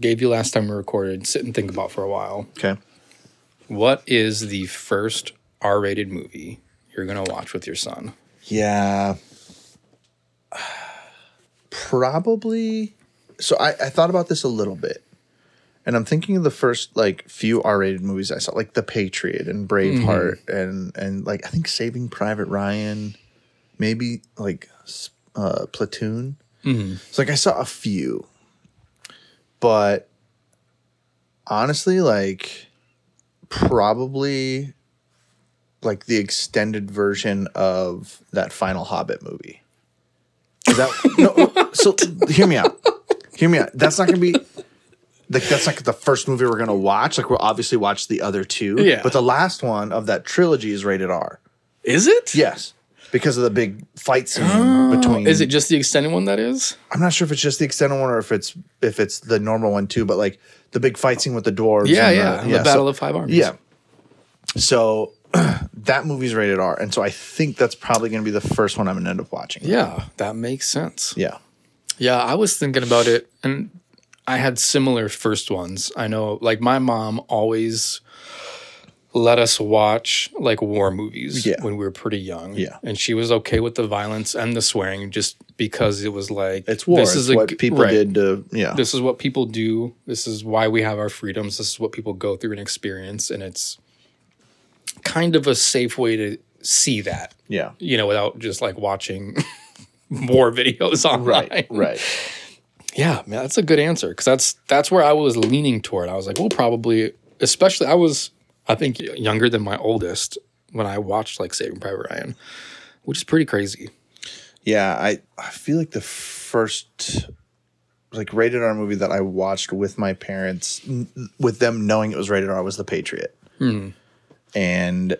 Gave you last time we recorded. Sit and think about for a while. Okay. What is the first R-rated movie you're gonna watch with your son? Yeah. Probably. So I, I thought about this a little bit. And I'm thinking of the first like few R-rated movies I saw, like The Patriot and Braveheart, and and like I think Saving Private Ryan, maybe like uh, Platoon. So like I saw a few, but honestly, like probably like the extended version of that final Hobbit movie. Is that no? So hear me out. Hear me out. That's not gonna be. like that's like the first movie we're gonna watch. Like we'll obviously watch the other two. Yeah. But the last one of that trilogy is rated R. Is it? Yes. Because of the big fight scene between Is it just the extended one that is? I'm not sure if it's just the extended one or if it's if it's the normal one too, but like the big fight scene with the dwarves. Yeah, and yeah. The, The, Battle so- of Five Armies. Yeah. So that movie's rated R, and so I think that's probably going to be the first one I'm to end up watching. Yeah, that makes sense. Yeah. Yeah, I was thinking about it, and I had similar first ones. I know, like my mom always let us watch like war movies Yeah. when we were pretty young. Yeah. and she was okay with the violence and the swearing, just because it was like It's war. This it's is what people right. did to yeah. This is what people do. This is why we have our freedoms. This is what people go through and experience, and it's kind of a safe way to see that. yeah. You know, without just like watching war videos online. Right. Right. Yeah, man, that's a good answer because that's that's where I was leaning toward. I was like, well, probably, especially I was, I think, younger than my oldest when I watched like Saving Private Ryan, which is pretty crazy. Yeah, I I feel like the first like rated R movie that I watched with my parents, n- with them knowing it was rated R, was The Patriot. Hmm. And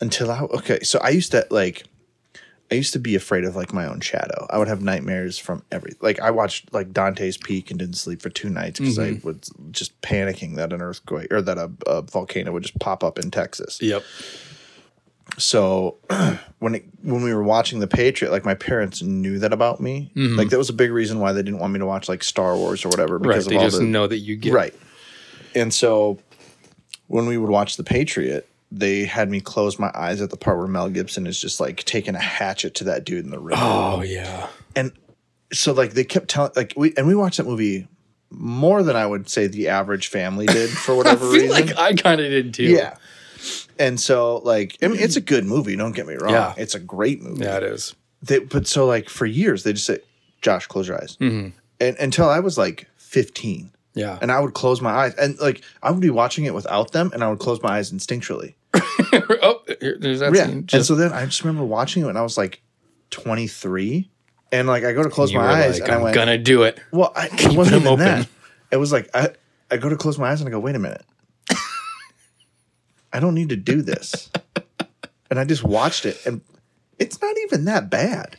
until I okay, so I used to like, I used to be afraid of like my own shadow. I would have nightmares from every like I watched like Dante's Peak and didn't sleep for two nights because I mm-hmm. was just panicking that an earthquake or that a, a volcano would just pop up in Texas Yep. so when it when we were watching the patriot like my parents knew that about me mm-hmm. like that was a big reason why they didn't want me to watch like star wars or whatever Right. because They all just the know that you get right and so when we would watch the patriot they had me close my eyes at the part where mel gibson is just like taking a hatchet to that dude in the river Oh yeah. and so like they kept telling like we and we watched that movie more than i would say the average family did for whatever I feel reason like I kind of did too. yeah and so like I mean, it's a good movie don't get me wrong Yeah. it's a great movie Yeah, it is. they, but so like for years they just said, "Josh, close your eyes," mm-hmm. and until I was like fifteen, Yeah. and I would close my eyes, and like I would be watching it without them, and I would close my eyes instinctually. oh, here, there's that Yeah, scene. and so then I just remember watching it when I was like twenty three, and like I go to close my eyes, like, and I I'm went, gonna do it. "Well, I, it wasn't even open. that. It was like I I go to close my eyes, and I go, "Wait a minute, I don't need to do this," and I just watched it, and it's not even that bad.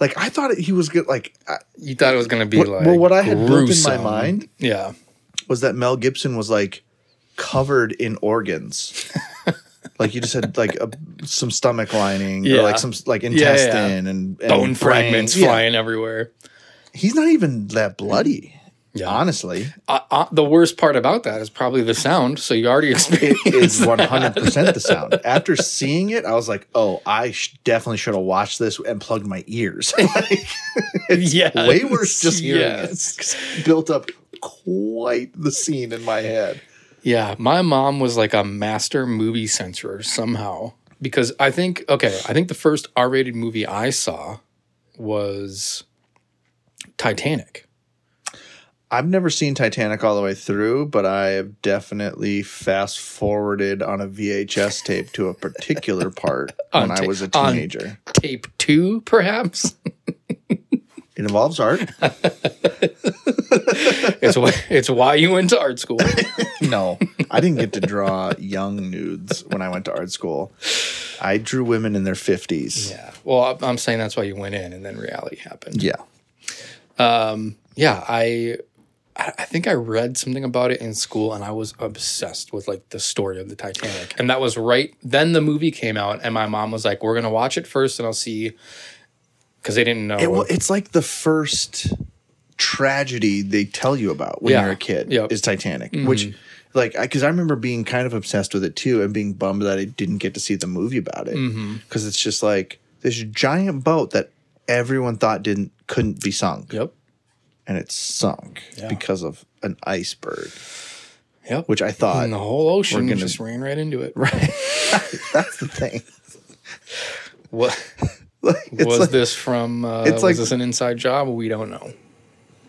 Like I thought it, he was good. Like I, You thought it was gonna be What- like well, what I had built in my mind Yeah. was that Mel Gibson was like covered in organs. like you just had like a, some stomach lining Yeah. or like some like yeah. intestine and, and Bone brain. fragments Yeah. flying everywhere. He's not even that bloody. Yeah. Honestly, Uh, uh, the worst part about that is probably the sound. So you already it experienced Is one hundred percent the sound. After seeing it, I was like, "Oh, I sh- definitely should have watched this and plugged my ears." like, it's Yes. way worse just hearing Yes. it built up quite the scene in my head. Yeah, my mom was like a master movie censorer somehow because I think okay, I think the first R-rated movie I saw was Titanic. I've never seen Titanic all the way through, but I have definitely fast forwarded on a VHS tape to a particular part when On I was a teenager. Tape 2 perhaps. It involves art. it's why it's why you went to art school. No, I didn't get to draw young nudes when I went to art school. I drew women in their 50s. Yeah. Well, I'm saying that's why you went in and then reality happened. Yeah. Um, yeah i i I think i read something about it in school and i was obsessed with like the story of the titanic and that was right then the movie came out and my mom was like we're gonna watch it first and i'll see because they didn't know It, well, it's like the first tragedy they tell you about when Yeah. you're a kid Yep. is Titanic, mm-hmm. which like because I, remember being kind of obsessed with it too and being bummed that I didn't get to see the movie about it mm-hmm. because it's just like this giant boat that everyone thought didn't couldn't be sunk yep and it sunk Yeah. because of an iceberg, yep which I thought and the whole ocean gonna- just ran right into it right. That's the thing. what Like, was like, this from uh, it's was like- this an inside job we don't know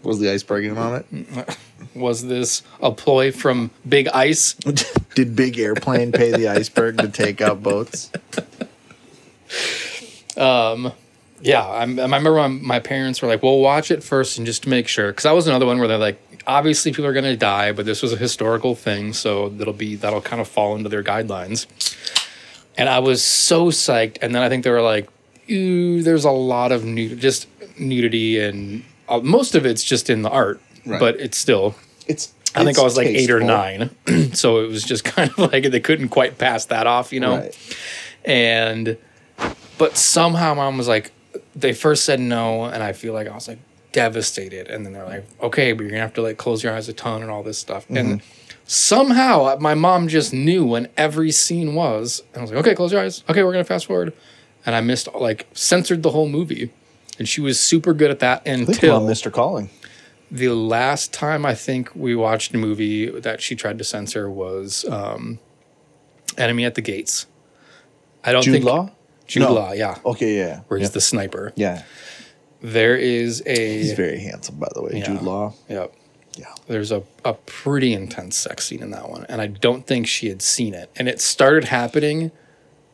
was the iceberg in on it? was this a ploy from big ice Did Big Airplane pay the iceberg to take out boats? Um, Yeah, I, I remember my, my parents were like, "Well, watch it first and just to make sure," because I was another one where they're like, obviously people are going to die, but this was a historical thing, so that'll be that'll kind of fall into their guidelines. And I was so psyched, and then I think they were like, "Ooh, there's a lot of nu- just nudity, and uh, most of it's just in the art, Right. but it's still." It's. I think it's I was like eight or nine, so it was just kind of like they couldn't quite pass that off, you know Right. and but somehow mom was like they first said no and i feel like i was like devastated and then they're like okay but you're gonna have to like close your eyes a ton and all this stuff and somehow uh, my mom just knew when every scene was and i was like okay close your eyes okay we're gonna fast forward and i missed like censored the whole movie and she was super good at that until Mr. Calling. the last time I think we watched a movie that she tried to censor was um, Enemy at the Gates. I don't Jude think Law. Jude No. Law, yeah, Okay, yeah. where he's yeah. the sniper. yeah. There is a He's very handsome, by the way. Yeah. Jude Law. yeah. Yeah. There's a, a pretty intense sex scene in that one, and I don't think she had seen it. And it started happening,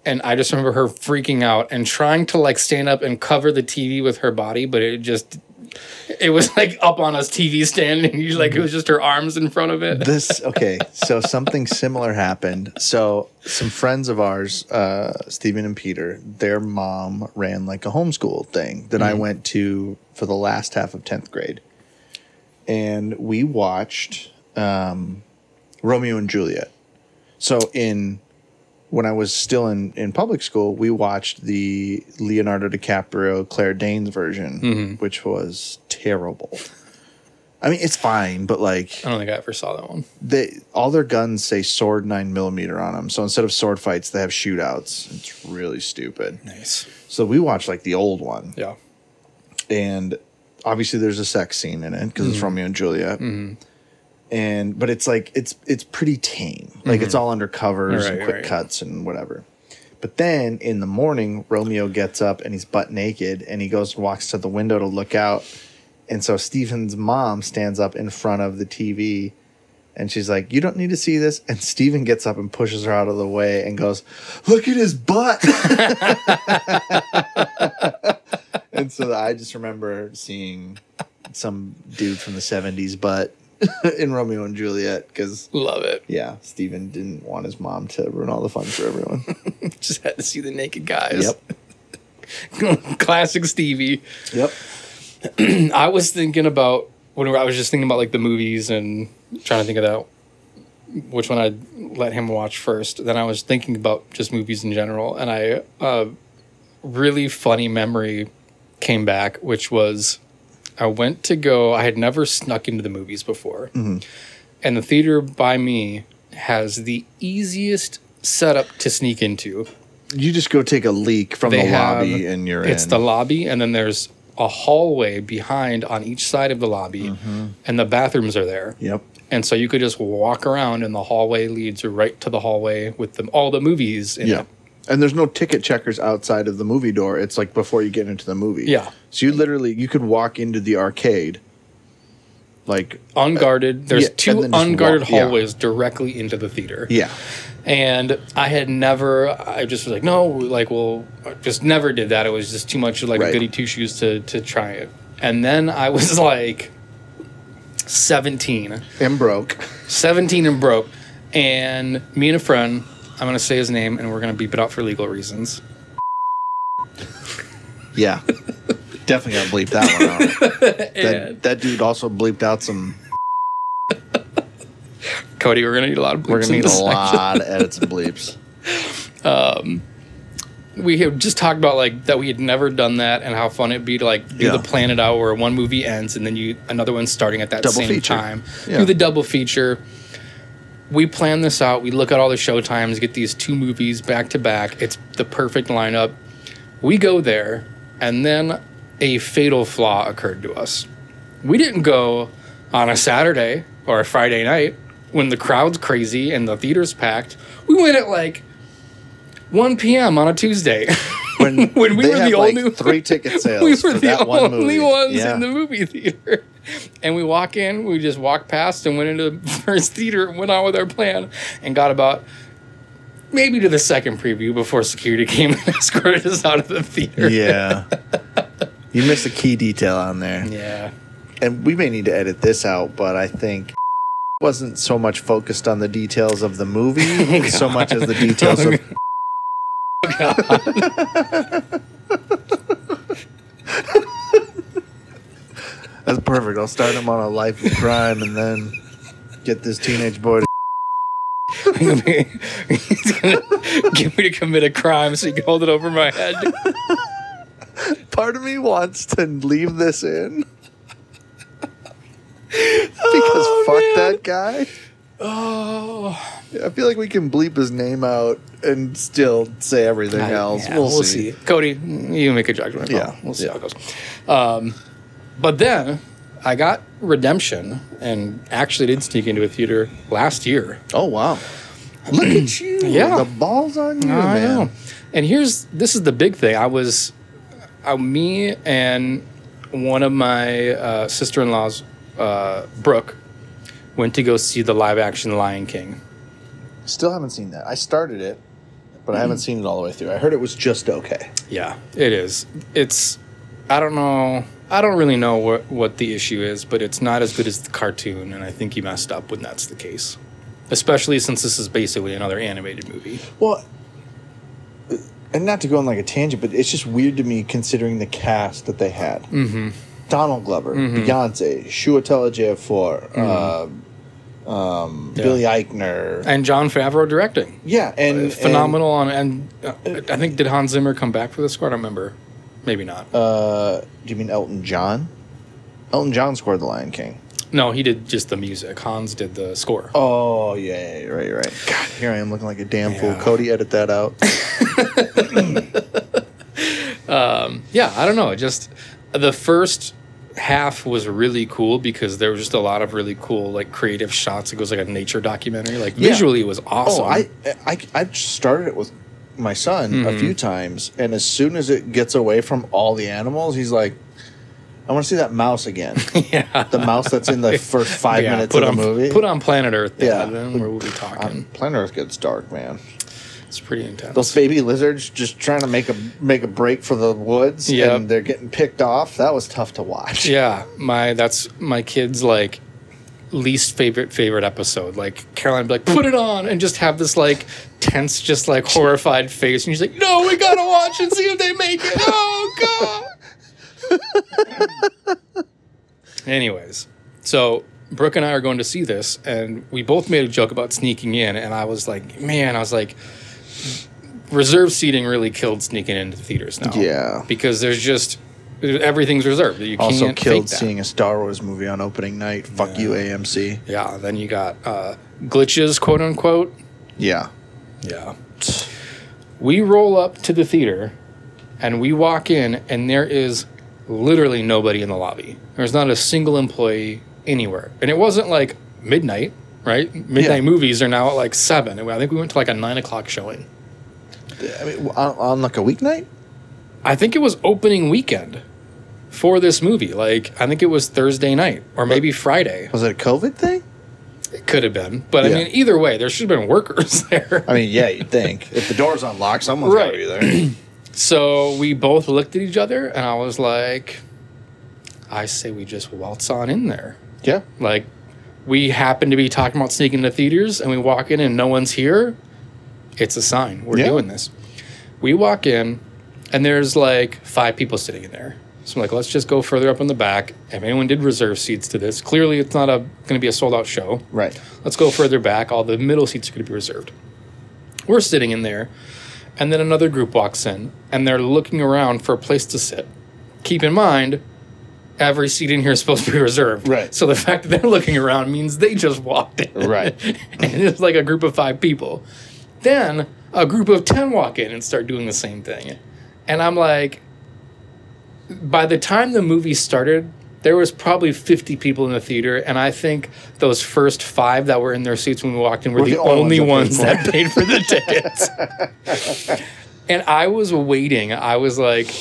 and I just remember her freaking out and trying to like stand up and cover the TV with her body, but it just it was like up on us TV stand, and you like it was just her arms in front of it. This okay. So something similar happened. So some friends of ours, uh, Stephen and Peter, their mom ran like a homeschool thing that I went to for the last half of tenth grade, and we watched um, Romeo and Juliet. So in when I was still in, in public school, we watched the Leonardo DiCaprio Claire Danes version, which was terrible. I mean, it's fine, but like I don't think I ever saw that one. they all their guns say sword nine millimeter on them. So instead of sword fights, they have shootouts. It's really stupid. Nice. So we watched like the old one, Yeah. and obviously there's a sex scene in it because Mm-hmm. it's Romeo and Juliet. And but it's like it's it's pretty tame. Like it's all under covers and Mm-hmm. Quick right. cuts and whatever. But then in the morning, Romeo gets up and he's butt naked and he goes and walks to the window to look out. And so Stephen's mom stands up in front of the TV and she's like, You don't need to see this. And Stephen gets up and pushes her out of the way and goes, Look at his butt. and so I just remember seeing some dude from the 70s butt in Romeo and Juliet because, Love it. yeah, Stephen didn't want his mom to ruin all the fun for everyone. Just had to see the naked guys. yep. Classic Stevie. Yep. I was thinking about when I was just thinking about like the movies and trying to think of that which one I'd let him watch first. Then I was thinking about just movies in general, and I uh, really funny memory came back, which was I went to go. I had never snuck into the movies before, and the theater by me has the easiest setup to sneak into. You just go take a leak from They the have- lobby and you're It's in. the lobby, and then there's a hallway behind on each side of the lobby, Mm-hmm. and the bathrooms are there. Yep. And so you could just walk around, and the hallway leads right to the hallway with them all the movies. In Yeah. it. And there's no ticket checkers outside of the movie door. It's like before you get into the movie. Yeah. So you literally you could walk into the arcade like unguarded. Uh, there's yeah, two unguarded walk- yeah. hallways directly into the theater. yeah. And I had never, I just was like, no, like, well, I just never did that. It was just too much like Right. a goody two shoes to, to try it. And then I was like 17, And broke. 17 and broke. And me and a friend, I'm going to say his name and we're going to beep it out for legal reasons. Yeah. Definitely gotta bleep that one out. That, that dude also bleeped out some Cody, we're going to need a lot of bleeps we're gonna in need a this section. lot of edits and bleeps. Um, we had just talked about like that we had never done that and how fun it'd be to like do Yeah. the plan it out where one movie ends and then you another one starting at that Double same feature. time. Yeah. Do the double feature. We plan this out. We look at all the show times, get these two movies back to back. It's the perfect lineup. We go there, and then a fatal flaw occurred to us. We didn't go on a Saturday or a Friday night when the crowd's crazy and the theater's packed. We went at like 1 p.m. on a Tuesday. When, When we were the like, only three ticket sales we were for the that one only movie. ones yeah. in the movie theater. And we walk in, we just walked past and went into the first theater and went on with our plan and got about maybe to the second preview before security came and escorted us out of the theater. yeah. You missed a key detail on there. Yeah. and we may need to edit this out, but I think wasn't so much focused on the details of the movie oh, so much as the details oh, of That's perfect. I'll start him on a life of crime and then get this teenage boy to He's gonna get me to commit a crime so he can hold it over my head. part of me wants to leave this in. because fuck that guy. Oh, I feel like we can bleep his name out and still say everything else. Yeah, we'll, see. Cody, you make a judgment. call. Yeah, we'll see yeah. how it goes. Um, but then I got Redemption and actually did sneak into a theater last year. Oh wow! Look at you. Yeah. the balls on you, I man. know. And here's this is the big thing. I was, uh, me and one of my uh, sister in laws, uh, Brooke, went to go see the live action Lion King. Still haven't seen that. I started it, but I haven't seen it all the way through. I heard it was just okay. Yeah, it is. It's I don't know. I don't really know what what the issue is, but it's not as good as the cartoon, and I think he messed up when that's the case. Especially since this is basically another animated movie. Well, and not to go on like a tangent, but it's just weird to me considering the cast that they had. Mm-hmm. Donald Glover, Beyonce, Chiwetel Ejiofor, um, um, Yeah. Billy Eichner. And Jon Favreau directing. yeah, and Phenomenal on and uh, I think did Hans Zimmer come back for the score? I don't remember. Maybe not. Uh, do you mean Elton John? Elton John scored The Lion King. no, he did just the music. Hans did the score. Oh yeah, yeah, right, right. God, here I am looking like a damn fool. Yeah. Cody, edit that out. yeah, I don't know. Just the first half was really cool because there was just a lot of really cool like creative shots. It was like a nature documentary. Like Yeah. visually, it was awesome. Oh, I, I, I started it with my son Mm-hmm. a few times, and as soon as it gets away from all the animals, he's like, "I want to see that mouse again." yeah. the mouse that's in the first five Yeah, minutes put of on, the movie. Put on Planet Earth. Yeah. Then we'll be talking. Um, Planet Earth gets dark, man. it's pretty intense. Those baby lizards just trying to make a make a break for the woods, Yep. and they're getting picked off. That was tough to watch. yeah, my that's my kid's like least favorite favorite episode. Like Caroline would be like, put it on, and just have this like tense, just like horrified face, and she's like, no, we gotta watch and see if they make it. Oh god. Anyways, so Brooke and I are going to see this, and we both made a joke about sneaking in, and I was like, man, I was like, reserve seating really killed sneaking into theaters now. Yeah. because there's just everything's reserved. You Also can't killed seeing a Star Wars movie on opening night. Fuck you, AMC. Yeah, then you got uh, glitches, quote unquote. Yeah. Yeah. We roll up to the theater and we walk in, and there is literally nobody in the lobby. There's not a single employee anywhere. And it wasn't like midnight, right? Midnight Yeah. movies are now at like seven. I think we went to like a nine o'clock showing. I mean, on, on like a weeknight. I think it was opening weekend for this movie. Like, I think it was Thursday night or maybe Friday. Was it a COVID thing? It could have been. But I mean, either way, there should have been workers there. I mean, yeah, you'd think if the door's unlocked, someone's Right. gotta be there. So we both looked at each other, and I was like, I say we just waltz on in there. yeah. Like, we happen to be talking about sneaking into theaters, and we walk in and no one's here. It's a sign. We're Yeah. doing this. We walk in, and there's like five people sitting in there. So I'm like, let's just go further up in the back. If anyone did reserve seats to this, clearly it's not going to be a sold out show. Right. Let's go further back. All the middle seats are going to be reserved. We're sitting in there, and then another group walks in, and they're looking around for a place to sit. Keep in mind, every seat in here is supposed to be reserved. Right. So the fact that they're looking around means they just walked in. Right. and it's like a group of five people. Then a group of 10 walk in and start doing the same thing. And I'm like, by the time the movie started, there was probably 50 people in the theater, and I think those first five that were in their seats when we walked in were, the, only ones that paid for the tickets. and I was waiting. I was like,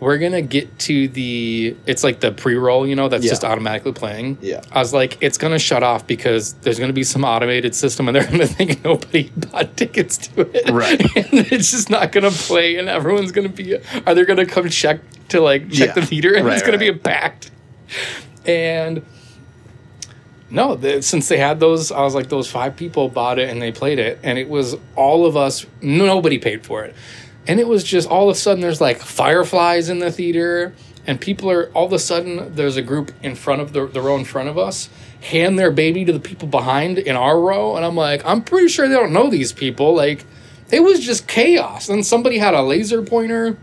we're gonna get to the. It's like the pre-roll, you know, that's Yeah. just automatically playing. Yeah. I was like, it's gonna shut off because there's gonna be some automated system, and they're gonna think nobody bought tickets to it. Right. and it's just not gonna play, and everyone's gonna be. Are they gonna come check to like check Yeah. the theater, and Right, it's gonna be a packed. And no, the, since they had those, I was like, those five people bought it and they played it, and it was all of us. Nobody paid for it, and it was just all of a sudden there's like fireflies in the theater, and people are all of a sudden there's a group in front of the, the row in front of us hand their baby to the people behind in our row, and I'm like, I'm pretty sure they don't know these people. Like, it was just chaos. And somebody had a laser pointer.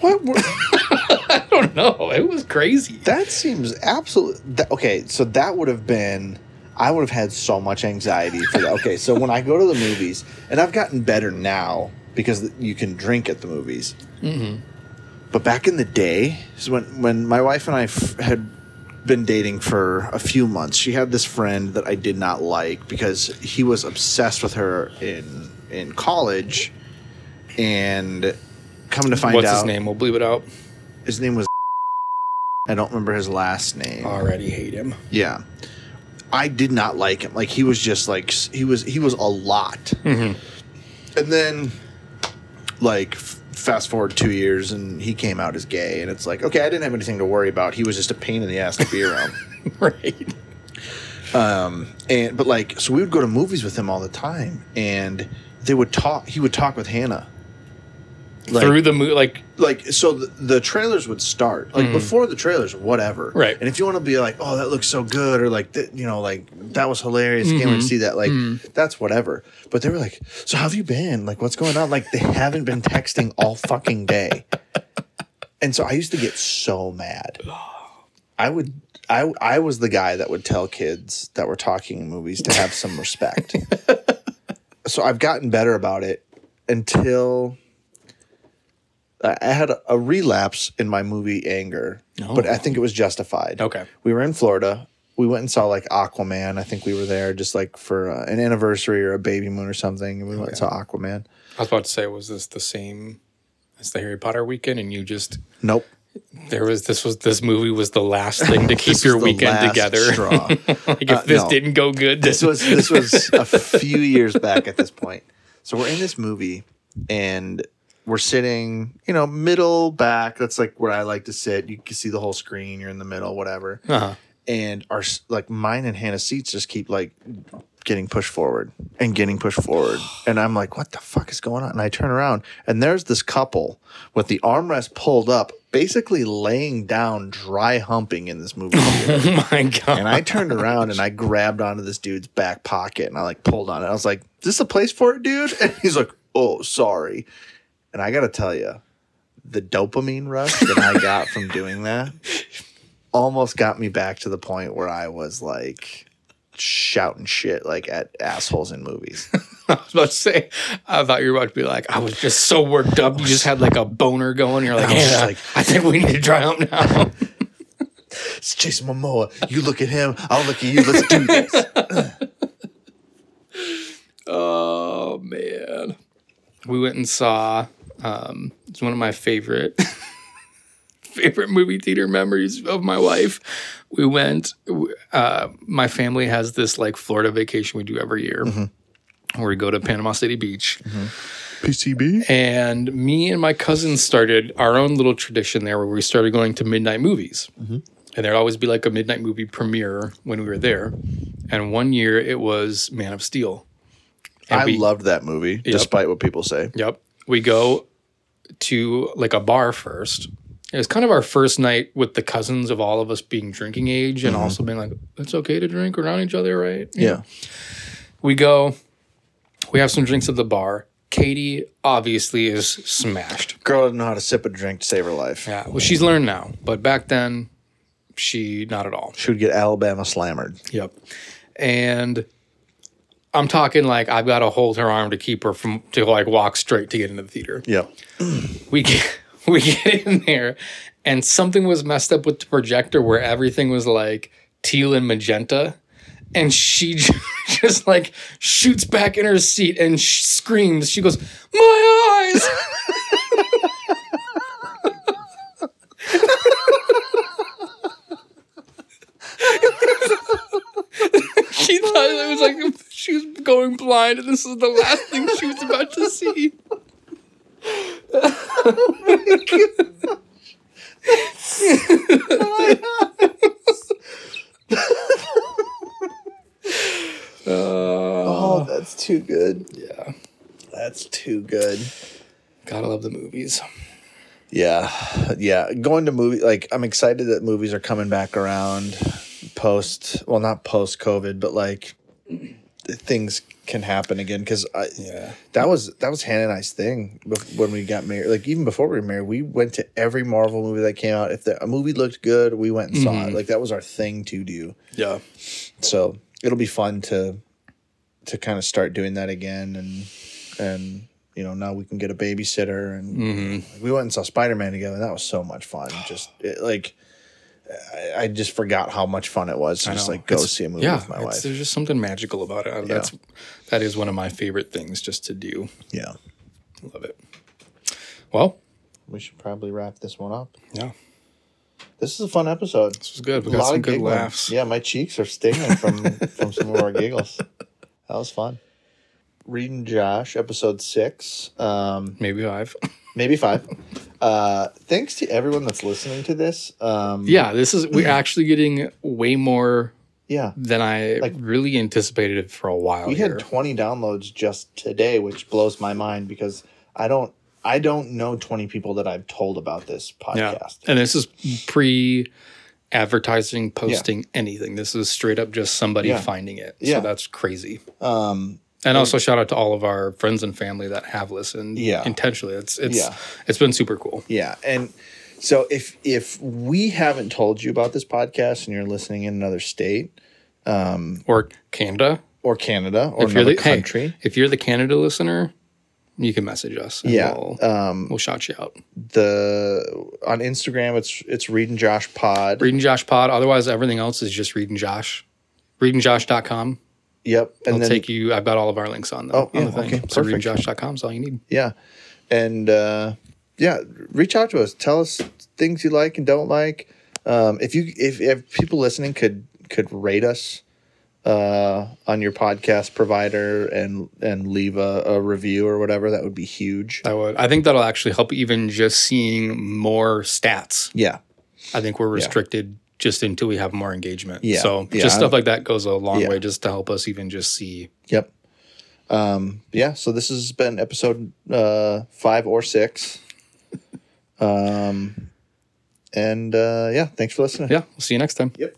What? I don't know. It was crazy. that seems absolute. That, okay, so that would have been. I would have had so much anxiety for that. Okay, so when I go to the movies, and I've gotten better now because you can drink at the movies. Mm-hmm. But back in the day, so when when my wife and I f- had been dating for a few months, she had this friend that I did not like because he was obsessed with her in in college, and come to find What's out, his name? We'll bleep it out. his name was. I don't remember his last name. Already hate him. Yeah. I did not like him. Like he was just like he was he was a lot. And then like f- fast forward 2 years and he came out as gay and it's like okay, I didn't have anything to worry about. He was just a pain in the ass to be around. right. um and but like so we would go to movies with him all the time and they would talk he would talk with Hannah. Like, Through the movie, like like so the, the trailers would start like mm. before the trailers whatever. Right. and if you want to be like oh that looks so good or like th- you know like that was hilarious can't wait to mm-hmm. see that like mm. that's whatever. But they were like so how have you been? Like what's going on? Like they haven't been texting all fucking day. And so i used to get so mad. I would I, I was the guy that would tell kids that were talking in movies to have some respect. So i've gotten better about it until I had a, relapse in my movie anger, but I think it was justified. Okay. We were in Florida. We went and saw like Aquaman. I think we were there just like for uh, an anniversary or a baby moon or something. And we went and saw Aquaman. I was about to say, was this the same as the Harry Potter weekend? And you just Nope. there was this was this movie was the last thing to keep your weekend together. like if Uh, this no. didn't go good, this was this was a few years back at this point. So we're in this movie and we're sitting, you know, middle back. That's like where I like to sit. You can see the whole screen. You're in the middle, whatever. uh-huh. and our like mine and Hannah's seats just keep like getting pushed forward and getting pushed forward. And I'm like, what the fuck is going on? And I turn around and there's this couple with the armrest pulled up, basically laying down, dry humping in this movie. Oh my god! and I turned around and I grabbed onto this dude's back pocket and I like pulled on it. I was like, is this a place for it, dude? And he's like, oh, sorry. And I got to tell you, the dopamine rush that I got from doing that almost got me back to the point where I was like shouting shit like at assholes in movies. I was about to say, I thought you were about to be like, I was just so worked up. You just had like a boner going. You're like, I like- I think we need to dry up now. It's Jason Momoa. You look at him, I'll look at you. Let's do this. oh man, we went and saw. Um, it's one of my favorite favorite movie theater memories of my life. We went. Uh, my family has this like Florida vacation we do every year, where we go to Panama City Beach. PCB? And me and my cousins started our own little tradition there where we started going to midnight movies. Mm-hmm. And there'd always be like a midnight movie premiere when we were there. And one year it was Man of Steel. And I we, loved that movie, despite what people say. Yep. We go to like a bar first. It was kind of our first night with the cousins of all of us being drinking age and mm-hmm. also being like, it's okay to drink around each other, right? You know? Yeah. We go, we have some drinks at the bar. Katie obviously is smashed. Girl doesn't know how to sip a drink to save her life. Yeah, well, she's learned now, but back then, she not at all. She would get Alabama slammered. Yep. And I'm talking like I've got to hold her arm to keep her from to like walk straight to get into the theater. Yeah. We get we get in there, and something was messed up with the projector where everything was like teal and magenta. And she just like shoots back in her seat and sh- screams. She goes, "My eyes!" she thought it was like she was going blind, and this is the last thing she was about to see. oh oh, that's too good. Yeah. That's too good. Gotta love the movies. Yeah. Yeah. Going to movie like I'm excited that movies are coming back around post well not post COVID, but like things can happen again because I Yeah. that was that was Hannah and I's thing when we got married. Like even before we were married, we went to every Marvel movie that came out. If the, a movie looked good, we went and saw it. Mm-hmm. Like that was our thing to do. Yeah. So it'll be fun to to kind of start doing that again, and and you know now we can get a babysitter, and mm-hmm. we went and saw Spider Man together. and That was so much fun. Just it, like. I, I just forgot how much fun it was to just like go It's- see a movie yeah, with my wife. There's just something magical about it. That's that is one of my favorite things just to do. Yeah, Love it. Well, we should probably wrap this one up. yeah, This is a fun episode. this was good. We A got lot some of good giggling. laughs. Yeah, my cheeks are stinging from from some of our giggles. That was fun. Reading Josh, episode six, um, Maybe five. maybe five. Uh, thanks to everyone that's listening to this. Um, yeah, this is we're actually getting way more yeah. than I Like- really anticipated for a while. We here. had twenty downloads just today, which blows my mind because I don't I don't know twenty people that I've told about this yeah, podcast. and this is pre advertising, posting anything. This is straight up just somebody Yeah. finding it. Yeah. So that's crazy. Um, And also shout out to all of our friends and family that have listened. Yeah. intentionally. It's it's Yeah. it's been super cool. Yeah, and so if if we haven't told you about this podcast and you're listening in another state Or Canada. or Canada or If you're another the hey, country, if you're the Canada listener, you can message us. and yeah, we'll, um, we'll shout you out. the on Instagram it's it's reading Josh Pod. Reading Josh Pod. Otherwise, everything else is just reading Josh. Readingjosh.com. Yep, and I'll then take you. I've got all of our links on, the, Oh, on yeah, the thing. okay, so perfect. is all you need. yeah, and uh, yeah, reach out to us. Tell us things you like and don't like. Um, if you if, if people listening could could rate us uh, on your podcast provider and and leave a, a review or whatever, that would be huge. I would. I think that'll actually help. Even just seeing more stats. Yeah, I think we're restricted just until we have more engagement. Yeah, So yeah, just stuff like that goes a long Yeah. way just to help us even just see. Yep. Um, yeah, so this has been episode uh, five or six. Um, and uh, yeah, thanks for listening. Yeah. We'll see you next time. Yep.